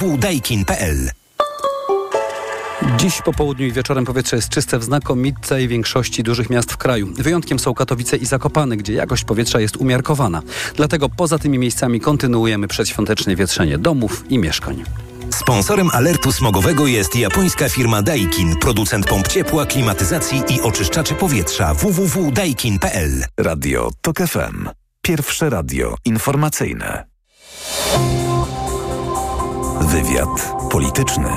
www.daikin.pl Dziś po południu i wieczorem powietrze jest czyste w znakomitej większości dużych miast w kraju. Wyjątkiem są Katowice i Zakopane, gdzie jakość powietrza jest umiarkowana. Dlatego poza tymi miejscami kontynuujemy przedświąteczne wietrzenie domów i mieszkań. Sponsorem alertu smogowego jest japońska firma Daikin, producent pomp ciepła, klimatyzacji i oczyszczaczy powietrza www.daikin.pl. Radio TOK FM. Pierwsze radio informacyjne. Wywiad polityczny.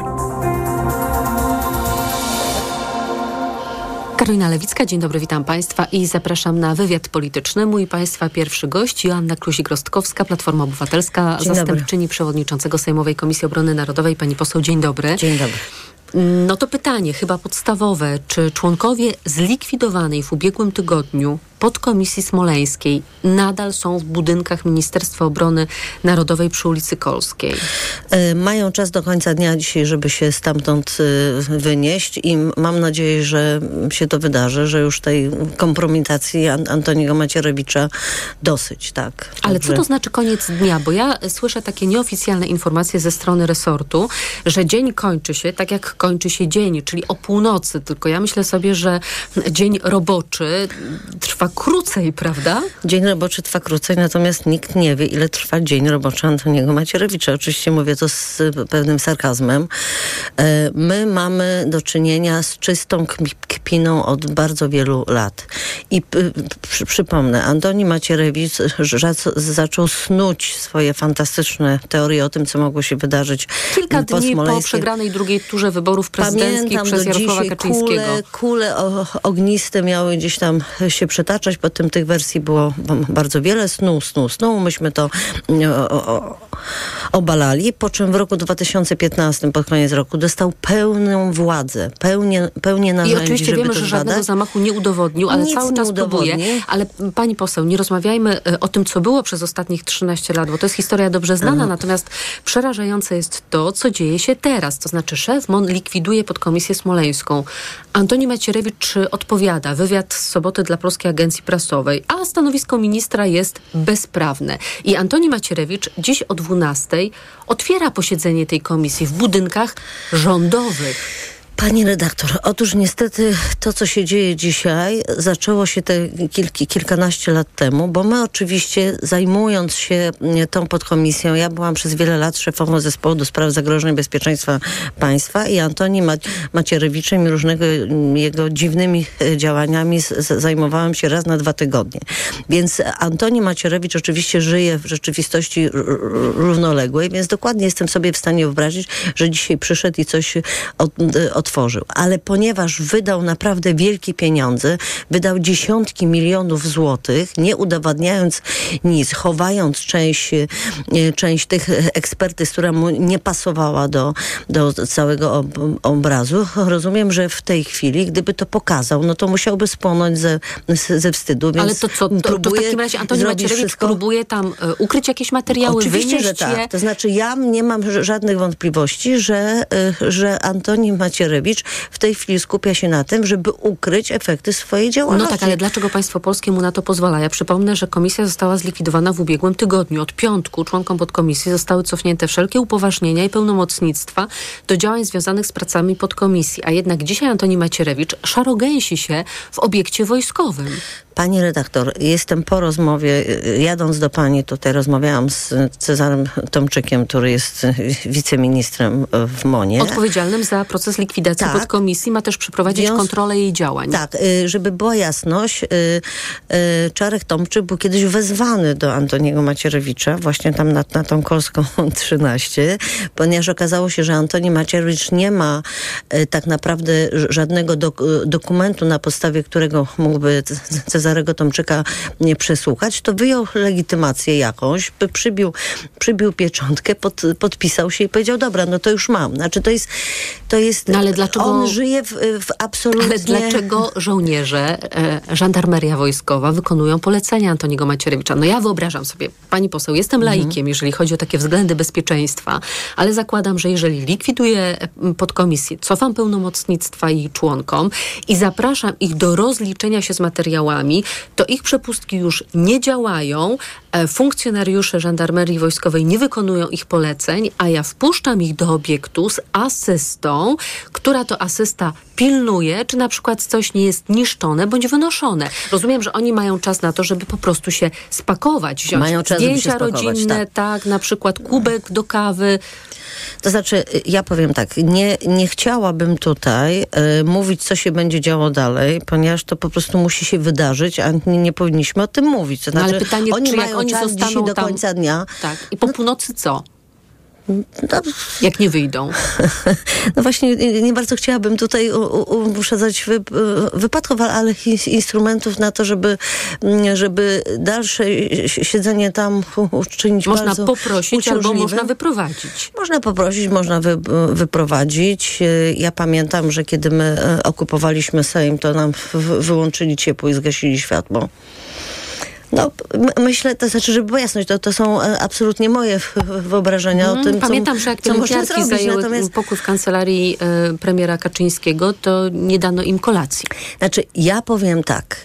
Karolina Lewicka, dzień dobry, witam Państwa i zapraszam na wywiad polityczny. Mój Państwa pierwszy gość, Joanna Kluzik-Rostkowska, Platforma Obywatelska, dzień zastępczyni dobry. przewodniczącego Sejmowej Komisji Obrony Narodowej. Pani poseł, dzień dobry. Dzień dobry. No to pytanie, chyba podstawowe. Czy członkowie zlikwidowanej w ubiegłym tygodniu podkomisji smoleńskiej nadal są w budynkach Ministerstwa Obrony Narodowej przy ulicy Kolskiej? E, Mają czas do końca dnia dzisiaj, żeby się stamtąd e, wynieść i mam nadzieję, że się to wydarzy, że już tej kompromitacji An- Antoniego Macierewicza dosyć, tak. Ale co to znaczy koniec dnia? Bo ja y, słyszę takie nieoficjalne informacje ze strony resortu, że dzień kończy się tak, jak kończy się dzień, czyli o północy. Tylko ja myślę sobie, że dzień roboczy trwa krócej, prawda? Dzień roboczy trwa krócej, natomiast nikt nie wie, ile trwa dzień roboczy Antoniego Macierewicza. Oczywiście mówię to z pewnym sarkazmem. E, My mamy do czynienia z czystą kpiną od bardzo wielu lat. I przypomnę, Antoni Macierewicz zaczął snuć swoje fantastyczne teorie o tym, co mogło się wydarzyć Kilka po dni po przegranej drugiej turze wyborów prezydenckich Pamiętam przez Jarosława Kaczyńskiego. kule, kule ogniste miały gdzieś tam się przetaczać, potem tych wersji było bardzo wiele. Snuł, snuł, snuł. Myśmy to mm, o, o, obalali, po czym w roku 2015, pod koniec roku, dostał pełną władzę, pełnię, pełnię I narzędzi, oczywiście żeby wiemy, że żadnego zbadać. zamachu nie udowodnił, ale Nic cały czas próbuje. Ale pani poseł, nie rozmawiajmy e, o tym, co było przez ostatnich 13 lat, bo to jest historia dobrze znana, natomiast przerażające jest to, co dzieje się teraz. To znaczy szef MON likwiduje podkomisję smoleńską. Antoni Macierewicz odpowiada, wywiad z soboty dla Polskiej Agencji Prasowej, a stanowisko ministra jest bezprawne. I Antoni Macierewicz dziś o 12 otwiera posiedzenie tej komisji w budynkach rządowych. Pani redaktor, otóż niestety to, co się dzieje dzisiaj, zaczęło się te kilki, kilkanaście lat temu, bo my oczywiście zajmując się mm, tą podkomisją, ja byłam przez wiele lat szefową zespołu do spraw zagrożeń bezpieczeństwa państwa i Antoni Ma- Macierewiczem i różnego mm, jego dziwnymi e, działaniami zajmowałam się raz na dwa tygodnie. Więc Antoni Macierewicz oczywiście żyje w rzeczywistości równoległej, więc dokładnie jestem sobie w stanie wyobrazić, że dzisiaj przyszedł i coś od, otworzył. Ale ponieważ wydał naprawdę wielkie pieniądze, wydał dziesiątki milionów złotych, nie udowadniając nic, chowając część, e, część tych ekspertyz, która mu nie pasowała do, do całego ob, obrazu, rozumiem, że w tej chwili, gdyby to pokazał, no to musiałby spłonąć ze, ze wstydu. Ale to co, to, to w takim razie Antoni Macierewicz wszystko- próbuje tam e, ukryć jakieś materiały, Oczywiście, że tak. je. To znaczy ja nie mam żadnych wątpliwości, że, że Antoni Macierewicz w tej chwili skupia się na tym, żeby ukryć efekty swojej No działalności. tak, ale dlaczego państwo polskie mu na to pozwala? Ja przypomnę, że komisja została zlikwidowana w ubiegłym tygodniu. Od piątku członkom podkomisji zostały cofnięte wszelkie upoważnienia i pełnomocnictwa do działań związanych z pracami podkomisji. A jednak dzisiaj Antoni Macierewicz szarogęsi się w obiekcie wojskowym. Pani redaktor, jestem po rozmowie, jadąc do pani tutaj rozmawiałam z Cezarem Tomczykiem, który jest wiceministrem w MONie. Odpowiedzialnym za proces likwidacji Tak. podkomisji ma też przeprowadzić Wiąz- kontrolę jej działań. Tak, y, żeby była jasność, y, y, Czarek Tomczyk był kiedyś wezwany do Antoniego Macierewicza, właśnie tam na, na tą Kolską 13, ponieważ okazało się, że Antoni Macierewicz nie ma tak naprawdę żadnego dok- dokumentu, na podstawie którego mógłby C- Cezarego Tomczyka nie przesłuchać, to wyjął legitymację jakąś, przybił, przybił pieczątkę, pod, podpisał się i powiedział, dobra, no to już mam. Znaczy to jest, to jest No ale dlaczego- on żyje w, w absolutnie... Ale dlaczego żołnierze, e, żandarmeria wojskowa wykonują polecenia Antoniego Macierewicza? No ja wyobrażam sobie, pani poseł, jestem Mhm. laikiem, jeżeli chodzi o takie względy bezpieczeństwa, ale zakładam, że jeżeli likwiduję podkomisję, cofam pełnomocnictwa jej członkom i zapraszam ich do rozliczenia się z materiałami, to ich przepustki już nie działają, e, funkcjonariusze żandarmerii wojskowej nie wykonują ich poleceń, a ja wpuszczam ich do obiektu z asystą, która to asysta pilnuje, czy na przykład coś nie jest niszczone bądź wynoszone. Rozumiem, że oni mają czas na to, żeby po prostu się spakować, wziąć Mają czas, zdjęcia spakować, rodzinne, tak. tak, na przykład kubek do kawy. To znaczy, ja powiem tak, nie, nie chciałabym tutaj y, mówić, co się będzie działo dalej, ponieważ to po prostu musi się wydarzyć, a nie, nie powinniśmy o tym mówić. To No, znaczy, ale pytanie, oni czy jak mają oni czas zostaną dzisiaj do tam- końca dnia. Tak. I po północy co? No, Jak nie wyjdą? no właśnie, nie, bardzo chciałabym tutaj uprzedzać wy, wypadków, ale- ale ins- instrumentów na to, żeby, mm, żeby dalsze siedzenie tam uczynić Można bardzo poprosić albo uciążliwym. można wyprowadzić. Można poprosić, można wy, wyprowadzić. Ja pamiętam, że kiedy my e, okupowaliśmy Sejm, to nam wyłączyli ciepło i zgasili światło. No, m- myślę, to znaczy, żeby wyjaśnić, to, to są e, absolutnie moje wyobrażenia o tym, co, Pamiętam, że jak co pielęgniarki zajęły Natomiast, pokój w kancelarii e, premiera Kaczyńskiego, to nie dano im kolacji. znaczy, ja powiem tak.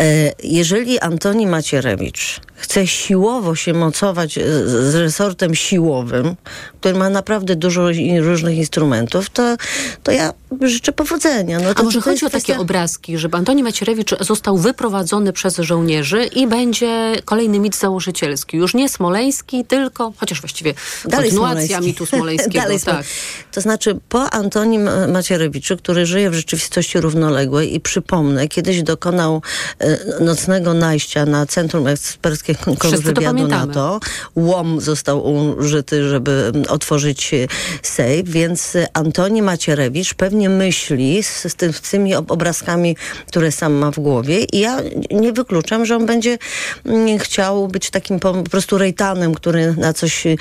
E, Jeżeli Antoni Macierewicz chce siłowo się mocować z resortem siłowym, który ma naprawdę dużo różnych instrumentów, to, to ja życzę powodzenia. No to, A może to chodzi o takie kwestia- obrazki, żeby Antoni Macierewicz został wyprowadzony przez żołnierzy i będzie kolejny mit założycielski. Już nie smoleński, tylko, chociaż właściwie kontynuacja Smoleński. mitu smoleńskiego. Dalej tak. To znaczy, po Antonim Macierewiczu, który żyje w rzeczywistości równoległej i przypomnę, kiedyś dokonał e, nocnego najścia na Centrum Eksperckiego To Kontrwywiadu. NATO. Łom został użyty, żeby otworzyć e, sejf, więc e, Antoni Macierewicz pewnie myśli z, z, tym, z tymi ob- obrazkami, które sam ma w głowie i ja nie wykluczam, że on będzie mm, chciał być takim po, po prostu rejtanem, który na coś e,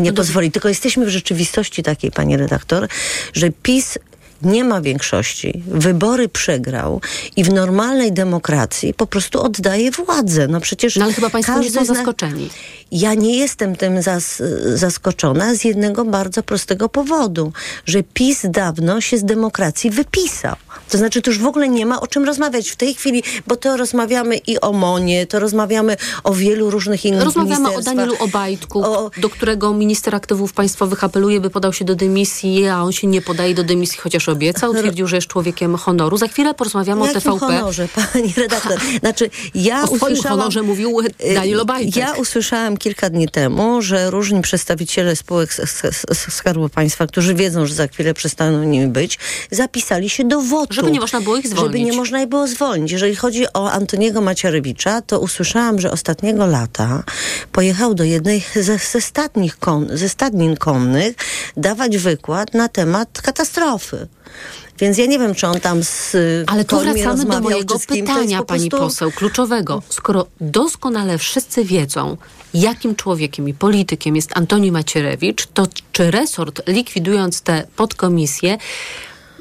nie pozwoli. Tylko jesteśmy w rzeczywistości takiej, pani redaktor, że PiS nie ma większości, wybory przegrał i w normalnej demokracji po prostu oddaje władzę. No przecież No ale chyba państwo nie są zaskoczeni. ja nie jestem tym zas, zaskoczona z jednego bardzo prostego powodu, że PiS dawno się z demokracji wypisał. To znaczy, to już w ogóle nie ma o czym rozmawiać w tej chwili, bo to rozmawiamy i o Monie, to rozmawiamy o wielu różnych innych Rozmawiamy o. Danielu Obajtku, O- do którego minister aktywów państwowych apeluje, by podał się do dymisji, a on się nie podaje do dymisji, chociaż obiecał, twierdził, że jest człowiekiem honoru. Za chwilę porozmawiamy o Jakim TVP. honorze, pani redaktor? Znaczy, ja O swoim usłyszałam- honorze mówił Y, Daniel Obajtek. Ja usłyszałam kilka dni temu, że różni przedstawiciele spółek Skarbu Państwa, którzy wiedzą, że za chwilę przestaną nimi być, zapisali się do wotu. Żeby nie można było ich Żeby zwolnić. nie można ich było zwolnić. Jeżeli chodzi o Antoniego Macierewicza, to usłyszałam, że ostatniego lata pojechał do jednej ze, ze, stadnych kon, ze stadnin konnych dawać wykład na temat katastrofy. Więc ja nie wiem, czy on tam z Ale tu wracamy do mojego pytania, po pani prostu- poseł, kluczowego. Skoro doskonale wszyscy wiedzą, jakim człowiekiem i politykiem jest Antoni Macierewicz, to czy resort, likwidując tę podkomisję,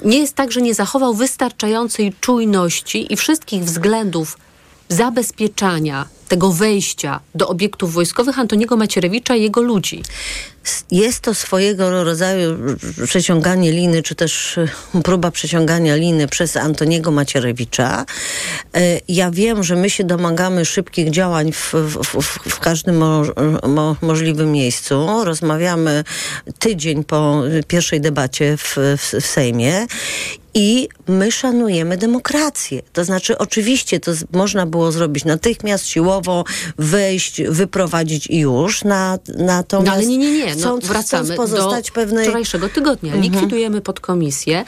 nie jest tak, że nie zachował wystarczającej czujności i wszystkich względów zabezpieczania tego wejścia do obiektów wojskowych Antoniego Macierewicza i jego ludzi? Jest to swojego rodzaju przeciąganie liny, czy też e, próba przeciągania liny przez Antoniego Macierewicza. E, Ja wiem, że my się domagamy szybkich działań w, w, w, każdym mo, mo, możliwym miejscu. Rozmawiamy tydzień po pierwszej debacie w, w Sejmie. I my szanujemy demokrację. To znaczy, oczywiście to można było zrobić natychmiast, siłowo, wejść, wyprowadzić i już. Na, natomiast No ale nie, nie, nie. No, chcąc, wracamy chcąc pozostać do pewnej... wczorajszego tygodnia. Mhm. Likwidujemy podkomisję.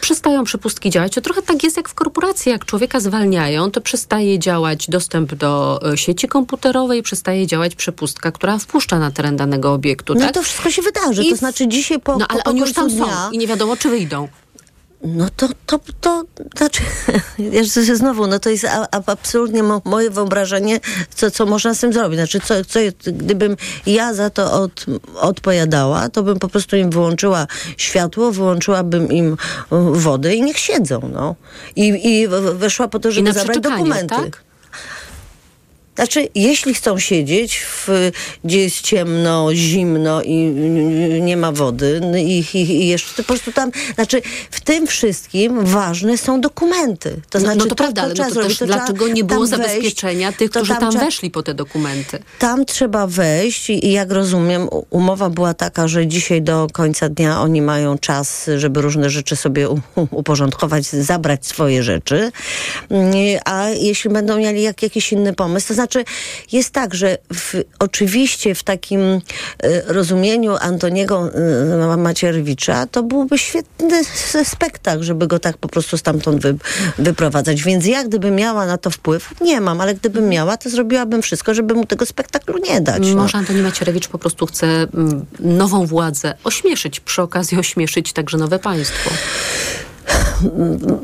Przestają przepustki działać. To trochę tak jest jak w korporacji. Jak człowieka zwalniają, to przestaje działać dostęp do e, sieci komputerowej, przestaje działać przepustka, która wpuszcza na teren danego obiektu. No tak? to wszystko się wydarzy. I To znaczy dzisiaj po, no ale po, oni już tam końcu są dnia, i nie wiadomo, czy wyjdą. No to, to, to znaczy, znowu, no to jest absolutnie mo, moje wyobrażenie, co, co można z tym zrobić. Znaczy, co, co, gdybym ja za to od, odpowiadała, to bym po prostu im wyłączyła światło, wyłączyłabym im y, wodę i niech siedzą, no. I, i weszła po to, żeby zabrać dokumenty. tak? Znaczy, jeśli chcą siedzieć, w, gdzie jest ciemno, zimno i nie ma wody i, i, i jeszcze po prostu tam, znaczy w tym wszystkim ważne są dokumenty. To znaczy, no to, to prawda, ale no to też dlaczego nie było zabezpieczenia wejść, tych, którzy tam, tam weszli po te dokumenty? Tam trzeba wejść i, i jak rozumiem, umowa była taka, że dzisiaj do końca dnia oni mają czas, żeby różne rzeczy sobie uporządkować, zabrać swoje rzeczy. Mm, a jeśli będą mieli jak, jakiś inny pomysł, to znaczy jest tak, że w, oczywiście w takim y, rozumieniu Antoniego y, Macierewicza to byłby świetny spektakl, żeby go tak po prostu stamtąd wy, wyprowadzać. Więc ja gdyby miała na to wpływ, nie mam, ale gdybym miała, to zrobiłabym wszystko, żeby mu tego spektaklu nie dać. No. Może Antoni Macierewicz po prostu chce mm, nową władzę ośmieszyć, przy okazji ośmieszyć także nowe państwo.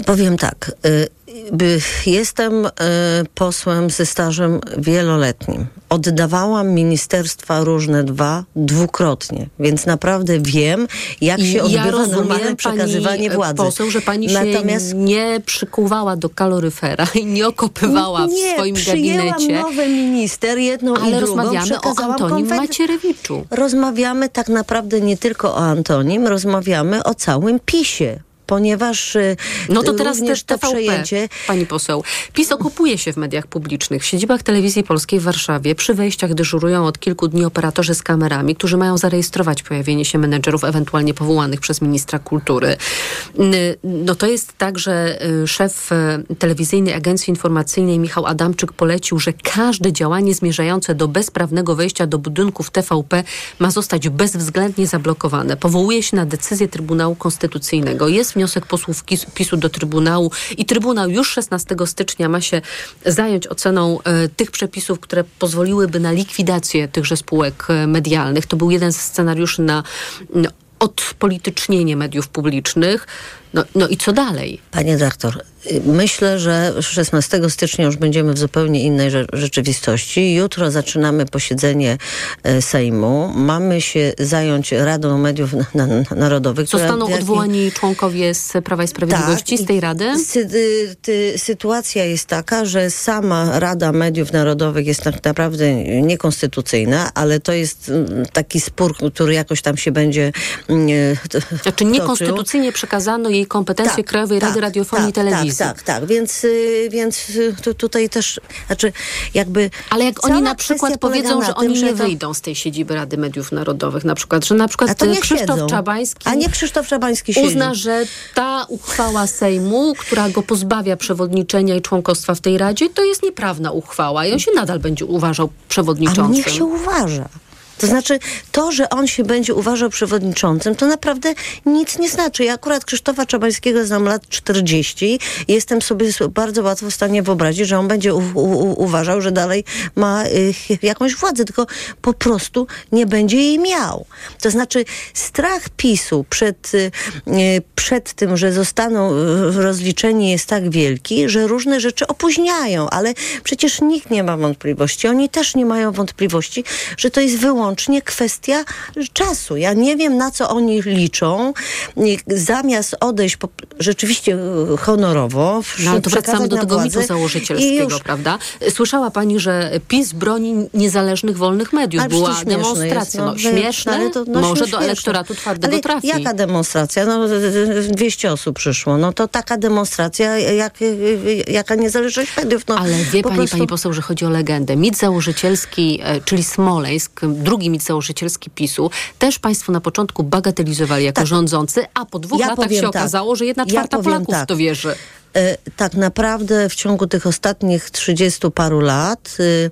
Powiem tak. Y, jestem y, posłem ze stażem wieloletnim. Oddawałam ministerstwa różne dwa dwukrotnie, więc naprawdę wiem, jak się odbywa ja rozumiem, normalne przekazywanie władzy. poseł, że pani Natomiast... się nie przykuwała do kaloryfera i nie okopywała nie, w swoim gabinecie. nowy minister, jedną Ale i drugą. rozmawiamy o Antonim konfed... Macierewiczu. Rozmawiamy tak naprawdę nie tylko o Antonim, rozmawiamy o całym PiSie ponieważ y, no to teraz też to TVP, przejęcie... Pani poseł, PiS okupuje się w mediach publicznych. W siedzibach Telewizji Polskiej w Warszawie przy wejściach dyżurują od kilku dni operatorzy z kamerami, którzy mają zarejestrować pojawienie się menedżerów ewentualnie powołanych przez ministra kultury. No to jest tak, że y, szef y, telewizyjnej agencji informacyjnej Michał Adamczyk polecił, że każde działanie zmierzające do bezprawnego wejścia do budynków TVP ma zostać bezwzględnie zablokowane. Powołuje się na decyzję Trybunału Konstytucyjnego. Jest wniosek posłów PiSu do Trybunału i Trybunał już 16 stycznia ma się zająć oceną e, tych przepisów, które pozwoliłyby na likwidację tychże spółek e, medialnych. To był jeden z scenariuszy na odpolitycznienie mediów publicznych. No, no i co dalej? Panie doktor, myślę, że 16 stycznia już będziemy w zupełnie innej rzeczywistości. Jutro zaczynamy posiedzenie e, Sejmu. Mamy się zająć Radą Mediów Narodowych. Zostaną odwołani członkowie z Prawa i Sprawiedliwości tak, z tej Rady? Sy y, ty, sytuacja jest taka, że sama Rada Mediów Narodowych jest tak naprawdę niekonstytucyjna, ale to jest mm, taki spór, który jakoś tam się będzie mm, Znaczy niekonstytucyjnie przekazano jej kompetencje tak, Krajowej Rady tak, Radiofonii tak, i Telewizji. Tak, tak, tak. Więc, y, więc y, tu, tutaj też, znaczy jakby... Ale jak oni na przykład powiedzą, że oni nie to... wyjdą z tej siedziby Rady Mediów Narodowych, na przykład, że na przykład Krzysztof siedzą. Czabański... A nie Krzysztof Czabański siedzi. Uzna, że ta uchwała Sejmu, która go pozbawia przewodniczenia i członkostwa w tej Radzie, to jest nieprawna uchwała i on się nadal będzie uważał przewodniczącym. Ale niech się uważa. To znaczy, to, że on się będzie uważał przewodniczącym, to naprawdę nic nie znaczy. Ja akurat Krzysztofa Czabańskiego znam lat 40 i jestem sobie bardzo łatwo w stanie wyobrazić, że on będzie u, u, uważał, że dalej ma y, jakąś władzę, tylko po prostu nie będzie jej miał. To znaczy, strach PiSu przed, y, y przed tym, że zostaną y, rozliczeni jest tak wielki, że różne rzeczy opóźniają, ale przecież nikt nie ma wątpliwości. Oni też nie mają wątpliwości, że to jest wyłącznie wyłącznie kwestia czasu. Ja nie wiem, na co oni liczą. Zamiast odejść po, rzeczywiście e, honorowo, no, ale to wracamy do tego mitu założycielskiego, prawda? Słyszała pani, że PiS broni niezależnych, wolnych mediów. Ale Była demonstracja. Jest, no, no, śmieszne? To, no, może do elektoratu twardego ale trafi. Jaka demonstracja? No, 200 osób przyszło. No to taka demonstracja, jak, jaka niezależność mediów. No, ale wie pani, prostu... pani poseł, że chodzi o legendę. Mit założycielski, e, czyli Smoleńsk, drugi drugi mit założycielski PiSu, też państwo na początku bagatelizowali jako tak. rządzący, a po dwóch ja latach się tak. okazało, że jedna czwarta ja Polaków tak. w to wierzy e, tak naprawdę w ciągu tych ostatnich trzydziestu paru lat y,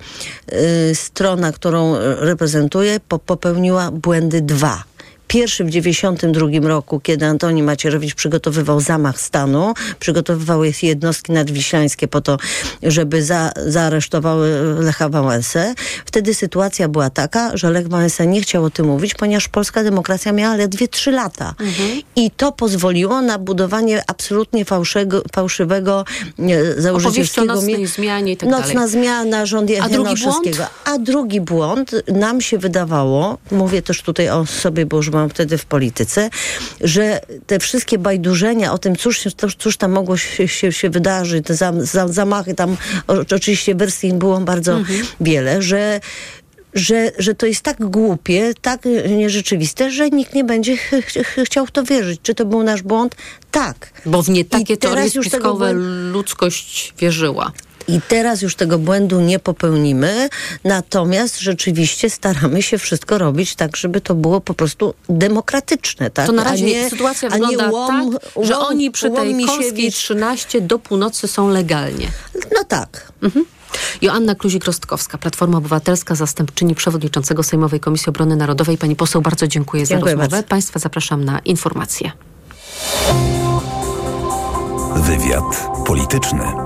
y, strona, którą reprezentuję, po, popełniła błędy dwa. Pierwszy w 92 roku, kiedy Antoni Macierewicz przygotowywał zamach stanu, przygotowywał jednostki nadwiślańskie po to, żeby za, zaaresztowały Lecha Wałęsę. Wtedy sytuacja była taka, że Lech Wałęsa nie chciał o tym mówić, ponieważ polska demokracja miała ledwie trzy lata. Mhm. I to pozwoliło na budowanie absolutnie fałszego, fałszywego założycielskiego... o nocnej zmianie i tak Nocna dalej. zmiana, rząd A drugi błąd? A drugi błąd, nam się wydawało, mówię też tutaj o sobie, bo już byłam wtedy w polityce, że te wszystkie bajdurzenia o tym, cóż, cóż tam mogło się, się, się wydarzyć, te zam, zamachy tam, oczywiście wersji było bardzo mhm. wiele, że że, że to jest tak głupie, tak nierzeczywiste, że nikt nie będzie ch ch chciał w to wierzyć. Czy to był nasz błąd? Tak. Bo w nie takie teorie spiskowe ludzkość wierzyła. I teraz już tego błędu nie popełnimy, natomiast rzeczywiście staramy się wszystko robić tak, żeby to było po prostu demokratyczne. Tak? To na razie nie, sytuacja wygląda łom, tak, łom, że oni przy tej Kolskiej 13 do północy są legalnie. No tak. Mhm. Joanna Kluzik-Rostkowska, Platforma Obywatelska, zastępczyni przewodniczącego Sejmowej Komisji Obrony Narodowej. Pani poseł, bardzo dziękuję, dziękuję za rozmowę. Bardzo. Państwa zapraszam na informacje. Wywiad polityczny.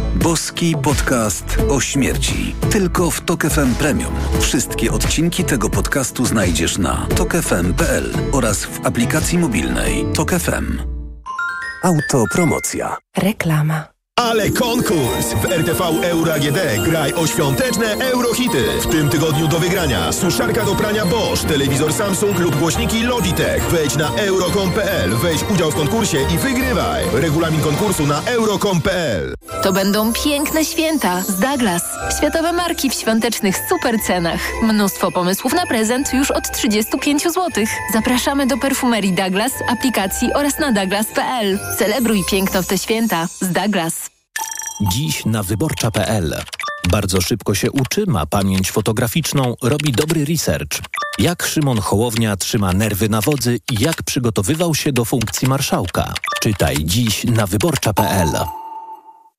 Boski podcast o śmierci. Tylko w Tok FM Premium. Wszystkie odcinki tego podcastu znajdziesz na tokefm.pl oraz w aplikacji mobilnej Tok FM. Autopromocja. Reklama. Ale konkurs! W RTV Euro AGD graj o świąteczne eurohity. W tym tygodniu do wygrania suszarka do prania Bosch, telewizor Samsung lub głośniki Logitech. Wejdź na euro.com.pl, weź udział w konkursie i wygrywaj. Regulamin konkursu na euro.com.pl To będą piękne święta z Douglas. Światowe marki w świątecznych super cenach. Mnóstwo pomysłów na prezent już od 35 zł. Zapraszamy do perfumerii Douglas, aplikacji oraz na douglas.pl. Celebruj piękno w te święta z Douglas. Dziś na wyborcza.pl. Bardzo szybko się uczy, ma pamięć fotograficzną, robi dobry research. Jak Szymon Hołownia trzyma nerwy na wodzy i jak przygotowywał się do funkcji marszałka. Czytaj dziś na wyborcza.pl.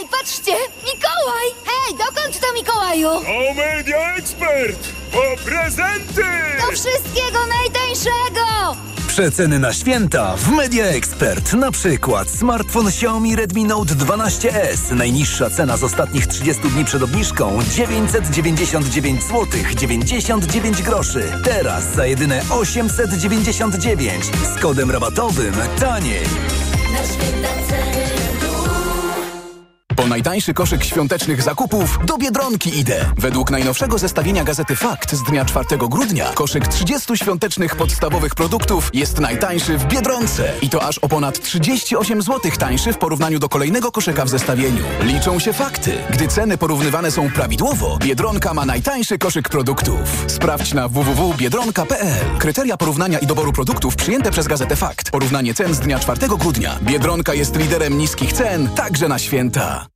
Ej, patrzcie! Mikołaj! Hej, dokąd to Mikołaju? O Media Expert! Po prezenty! Do wszystkiego najtańszego! Przeceny na święta w Media Expert. Na przykład smartfon Xiaomi Redmi Note 12S. Najniższa cena z ostatnich 30 dni przed obniżką 999 zł 99 groszy. Teraz za jedyne 899 z kodem rabatowym taniej. Na święta najtańszy koszyk świątecznych zakupów do Biedronki idę. Według najnowszego zestawienia gazety Fakt z dnia 4 grudnia koszyk 30 świątecznych podstawowych produktów jest najtańszy w Biedronce. I to aż o ponad 38 zł tańszy w porównaniu do kolejnego koszyka w zestawieniu. Liczą się fakty. Gdy ceny porównywane są prawidłowo, Biedronka ma najtańszy koszyk produktów. Sprawdź na www.biedronka.pl. Kryteria porównania i doboru produktów przyjęte przez gazetę Fakt. Porównanie cen z dnia 4 grudnia. Biedronka jest liderem niskich cen, także na święta.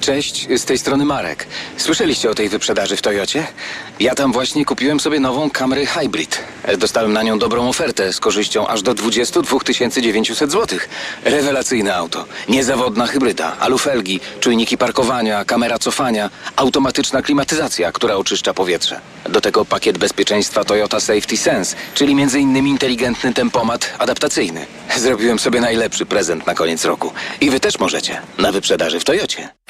Cześć, z tej strony Marek. Słyszeliście o tej wyprzedaży w Toyocie? Ja tam właśnie kupiłem sobie nową Camry Hybrid. Dostałem na nią dobrą ofertę z korzyścią aż do 22 900 zł. Rewelacyjne auto. Niezawodna hybryda, alufelgi, czujniki parkowania, kamera cofania, automatyczna klimatyzacja, która oczyszcza powietrze. Do tego pakiet bezpieczeństwa Toyota Safety Sense, czyli m.in. inteligentny tempomat adaptacyjny. Zrobiłem sobie najlepszy prezent na koniec roku. I wy też możecie. Na wyprzedaży w Toyocie.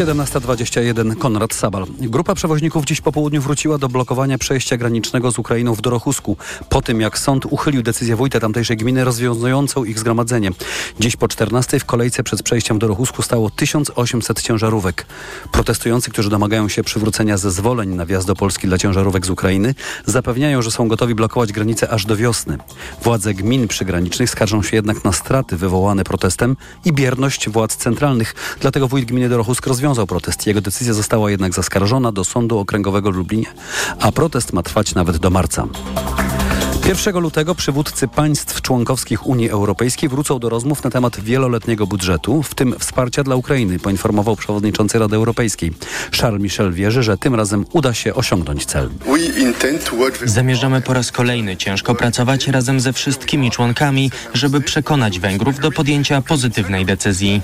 17.21 Konrad Sabal. Grupa przewoźników dziś po południu wróciła do blokowania przejścia granicznego z Ukrainą w Dorochusku, po tym jak sąd uchylił decyzję wójta tamtejszej gminy rozwiązującą ich zgromadzenie. Dziś po 14 w kolejce przed przejściem w Dorochusku stało 1800 ciężarówek. Protestujący, którzy domagają się przywrócenia zezwoleń na wjazd do Polski dla ciężarówek z Ukrainy, zapewniają, że są gotowi blokować granicę aż do wiosny. Władze gmin przygranicznych skarżą się jednak na straty wywołane protestem i bierność władz centralnych. Dlatego wójt gminy Dorochusk rozwiązał protest. Jego decyzja została jednak zaskarżona do Sądu Okręgowego w Lublinie, a protest ma trwać nawet do marca. 1 lutego przywódcy państw członkowskich Unii Europejskiej wrócą do rozmów na temat wieloletniego budżetu, w tym wsparcia dla Ukrainy, poinformował przewodniczący Rady Europejskiej. Charles Michel wierzy, że tym razem uda się osiągnąć cel. Zamierzamy po raz kolejny ciężko pracować razem ze wszystkimi członkami, żeby przekonać Węgrów do podjęcia pozytywnej decyzji.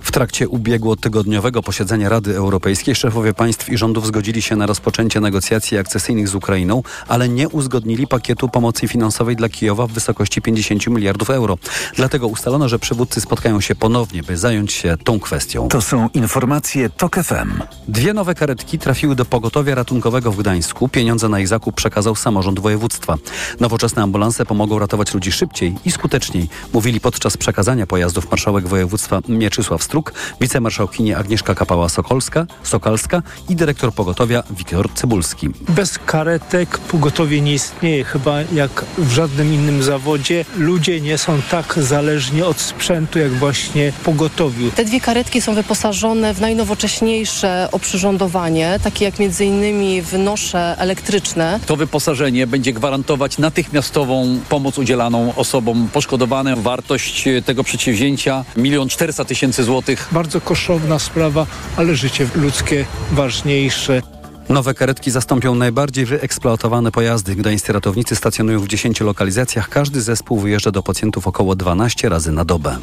W trakcie ubiegłotygodniowego posiedzenia Rady Europejskiej szefowie państw i rządów zgodzili się na rozpoczęcie negocjacji akcesyjnych z Ukrainą, ale nie uzgodnili pakietu pomocy finansowej dla Kijowa w wysokości 50 miliardów euro. Dlatego ustalono, że przywódcy spotkają się ponownie, by zająć się tą kwestią. To są informacje TOK FM. Dwie nowe karetki trafiły do pogotowia ratunkowego w Gdańsku. Pieniądze na ich zakup przekazał samorząd województwa. Nowoczesne ambulanse pomogą ratować ludzi szybciej i skuteczniej, mówili podczas przekazania pojazdów marszałek województwa Mieczysław Struk, wicemarszałkini Agnieszka Kapała-Sokolska, Sokalska i dyrektor pogotowia Wiktor Cybulski. Bez karetek pogotowie nie istnieje, chyba jak w żadnym innym zawodzie. Ludzie nie są tak zależni od sprzętu, jak właśnie w pogotowiu. Te dwie karetki są wyposażone w najnowocześniejsze oprzyrządowanie, takie jak między innymi w nosze elektryczne. To wyposażenie będzie gwarantować natychmiastową pomoc udzielaną osobom poszkodowanym. Wartość tego przedsięwzięcia 1 400 tysięcy złotych. Bardzo kosztowna sprawa, ale życie ludzkie ważniejsze. Nowe karetki zastąpią najbardziej wyeksploatowane pojazdy. Gdańscy ratownicy stacjonują w 10 lokalizacjach. Każdy zespół wyjeżdża do pacjentów około 12 razy na dobę.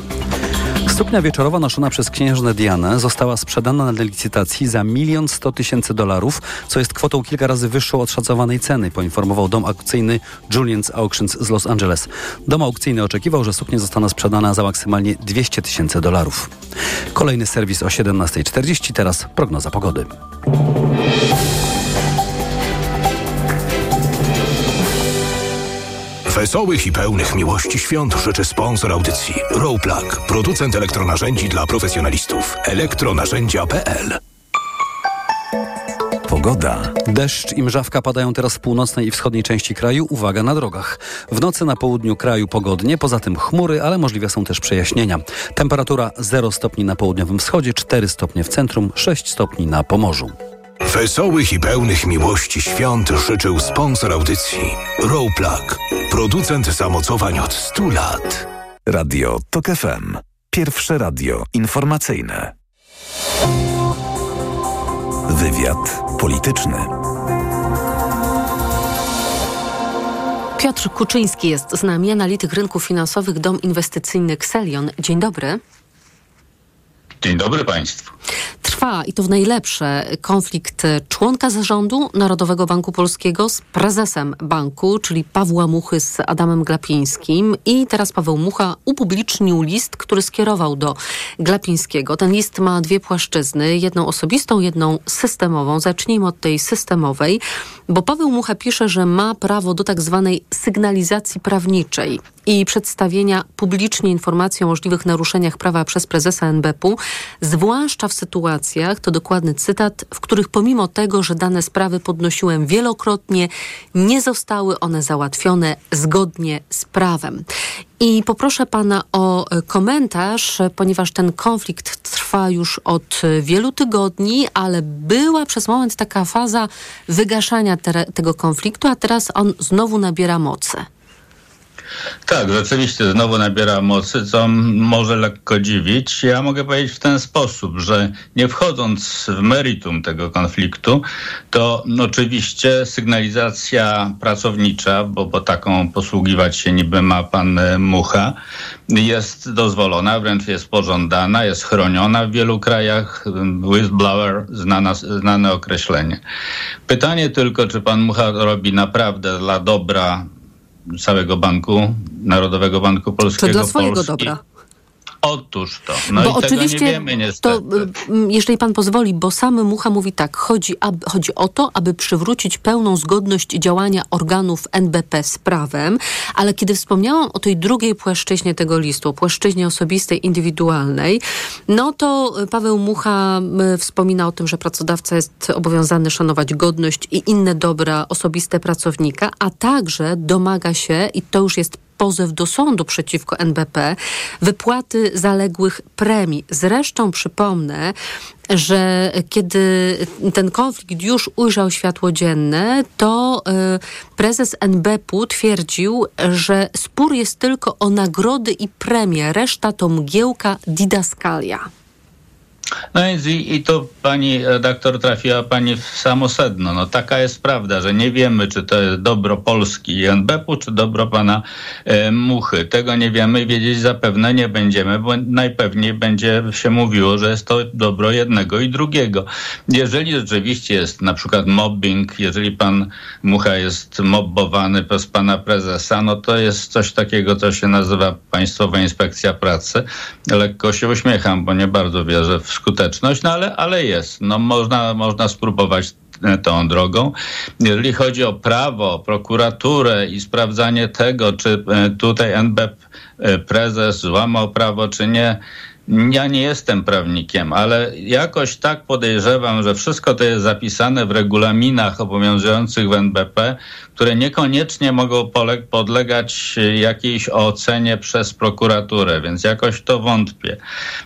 Suknia wieczorowa noszona przez księżnę Dianę została sprzedana na licytacji za milion sto tysięcy dolarów, co jest kwotą kilka razy wyższą od szacowanej ceny, poinformował dom aukcyjny Julian's Auctions z Los Angeles. Dom aukcyjny oczekiwał, że suknia zostanie sprzedana za maksymalnie 200 tysięcy dolarów. Kolejny serwis o 17.40, teraz prognoza pogody. Wesołych i pełnych miłości świąt życzy sponsor audycji Rowplug, producent elektronarzędzi dla profesjonalistów. elektronarzędzia.pl Pogoda. Deszcz i mrzawka padają teraz w północnej i wschodniej części kraju. Uwaga na drogach. W nocy na południu kraju pogodnie, poza tym chmury, ale możliwe są też przejaśnienia. Temperatura 0 stopni na południowym wschodzie, 4 stopnie w centrum, 6 stopni na Pomorzu. Wesołych i pełnych miłości świąt życzył sponsor audycji Rowplug, producent zamocowań od 100 lat. Radio TOK FM. Pierwsze radio informacyjne. Wywiad polityczny. Piotr Kuczyński jest z nami, analityk rynków finansowych, dom inwestycyjny Xelion. Dzień dobry. Dzień dobry Państwu. Trwa i to w najlepsze konflikt członka zarządu Narodowego Banku Polskiego z prezesem banku, czyli Pawła Muchy z Adamem Glapińskim. I teraz Paweł Mucha upublicznił list, który skierował do Glapińskiego. Ten list ma dwie płaszczyzny, jedną osobistą, jedną systemową. Zacznijmy od tej systemowej, bo Paweł Mucha pisze, że ma prawo do tak zwanej sygnalizacji prawniczej i przedstawienia publicznie informacji o możliwych naruszeniach prawa przez prezesa NBP-u, zwłaszcza w sytuacjach, to dokładny cytat, w których pomimo tego, że dane sprawy podnosiłem wielokrotnie, nie zostały one załatwione zgodnie z prawem. I poproszę pana o komentarz, ponieważ ten konflikt trwa już od wielu tygodni, ale była przez moment taka faza wygaszania te, tego konfliktu, a teraz on znowu nabiera mocy. Tak, rzeczywiście znowu nabiera mocy, co może lekko dziwić. Ja mogę powiedzieć w ten sposób, że nie wchodząc w meritum tego konfliktu, to oczywiście sygnalizacja pracownicza, bo, bo taką posługiwać się niby ma pan Mucha, jest dozwolona, wręcz jest pożądana, jest chroniona w wielu krajach. Whistleblower, znana, znane określenie. Pytanie tylko, czy pan Mucha robi naprawdę dla dobra całego banku, Narodowego Banku Polskiego. Czy dla swojego Polski. dobra? Otóż to. No bo i oczywiście tego nie wiemy niestety. to, y, jeżeli pan pozwoli, bo sam Mucha mówi tak, chodzi, aby, chodzi o to, aby przywrócić pełną zgodność działania organów NBP z prawem, ale kiedy wspomniałam o tej drugiej płaszczyźnie tego listu, płaszczyźnie osobistej, indywidualnej, no to Paweł Mucha y, wspomina o tym, że pracodawca jest obowiązany szanować godność i inne dobra osobiste pracownika, a także domaga się, i to już jest pozew do sądu przeciwko NBP, wypłaty zaległych premii. Zresztą przypomnę, że kiedy ten konflikt już ujrzał światło dzienne, to y, prezes NBP-u twierdził, że spór jest tylko o nagrody i premie, reszta to mgiełka didaskalia. No więc i, i tu pani redaktor trafiła pani w samo sedno. No taka jest prawda, że nie wiemy, czy to jest dobro Polski i NBP-u, czy dobro pana e, Muchy. Tego nie wiemy wiedzieć zapewne nie będziemy, bo najpewniej będzie się mówiło, że jest to dobro jednego i drugiego. Jeżeli rzeczywiście jest na przykład mobbing, jeżeli pan Mucha jest mobbowany przez pana prezesa, no to jest coś takiego, co się nazywa Państwowa Inspekcja Pracy. Lekko się uśmiecham, bo nie bardzo wierzę w skuteczność, no ale, ale jest. No można, można spróbować tą drogą. Jeżeli chodzi o prawo, prokuraturę i sprawdzanie tego, czy e, tutaj NBP e, prezes złamał prawo, czy nie, ja nie jestem prawnikiem, ale jakoś tak podejrzewam, że wszystko to jest zapisane w regulaminach obowiązujących w NBP, które niekoniecznie mogą podlegać jakiejś ocenie przez prokuraturę, więc jakoś to wątpię.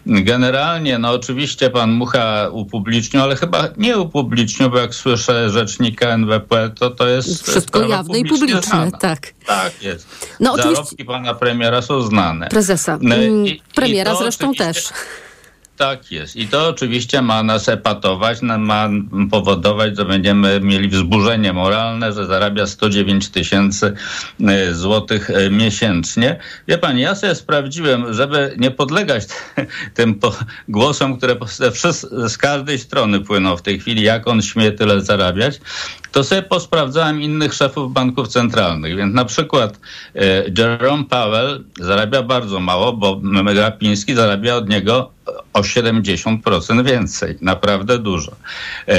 Generalnie, no oczywiście pan Mucha upublicznił, ale chyba nie upublicznił, bo jak słyszę rzecznika NBP, to to jest Wszystko jawne i publiczne, znana. tak. Tak jest. No, Zarobki oczywiście- pana premiera są znane. Prezesa. No i- Mm, i Premiera to zresztą oczywiście- też. Tak jest. I to oczywiście ma nas epatować, ma powodować, że będziemy mieli wzburzenie moralne, że zarabia 109 tysięcy e, złotych e, miesięcznie. Wie pan, ja sobie sprawdziłem, żeby nie podlegać tym głosom, które z każdej strony płyną w tej chwili, jak on śmie tyle zarabiać, to sobie posprawdzałem innych szefów banków centralnych. Więc na przykład e, Jerome Powell zarabia bardzo mało, bo Glapiński zarabia od niego o 70% więcej. Naprawdę dużo. E,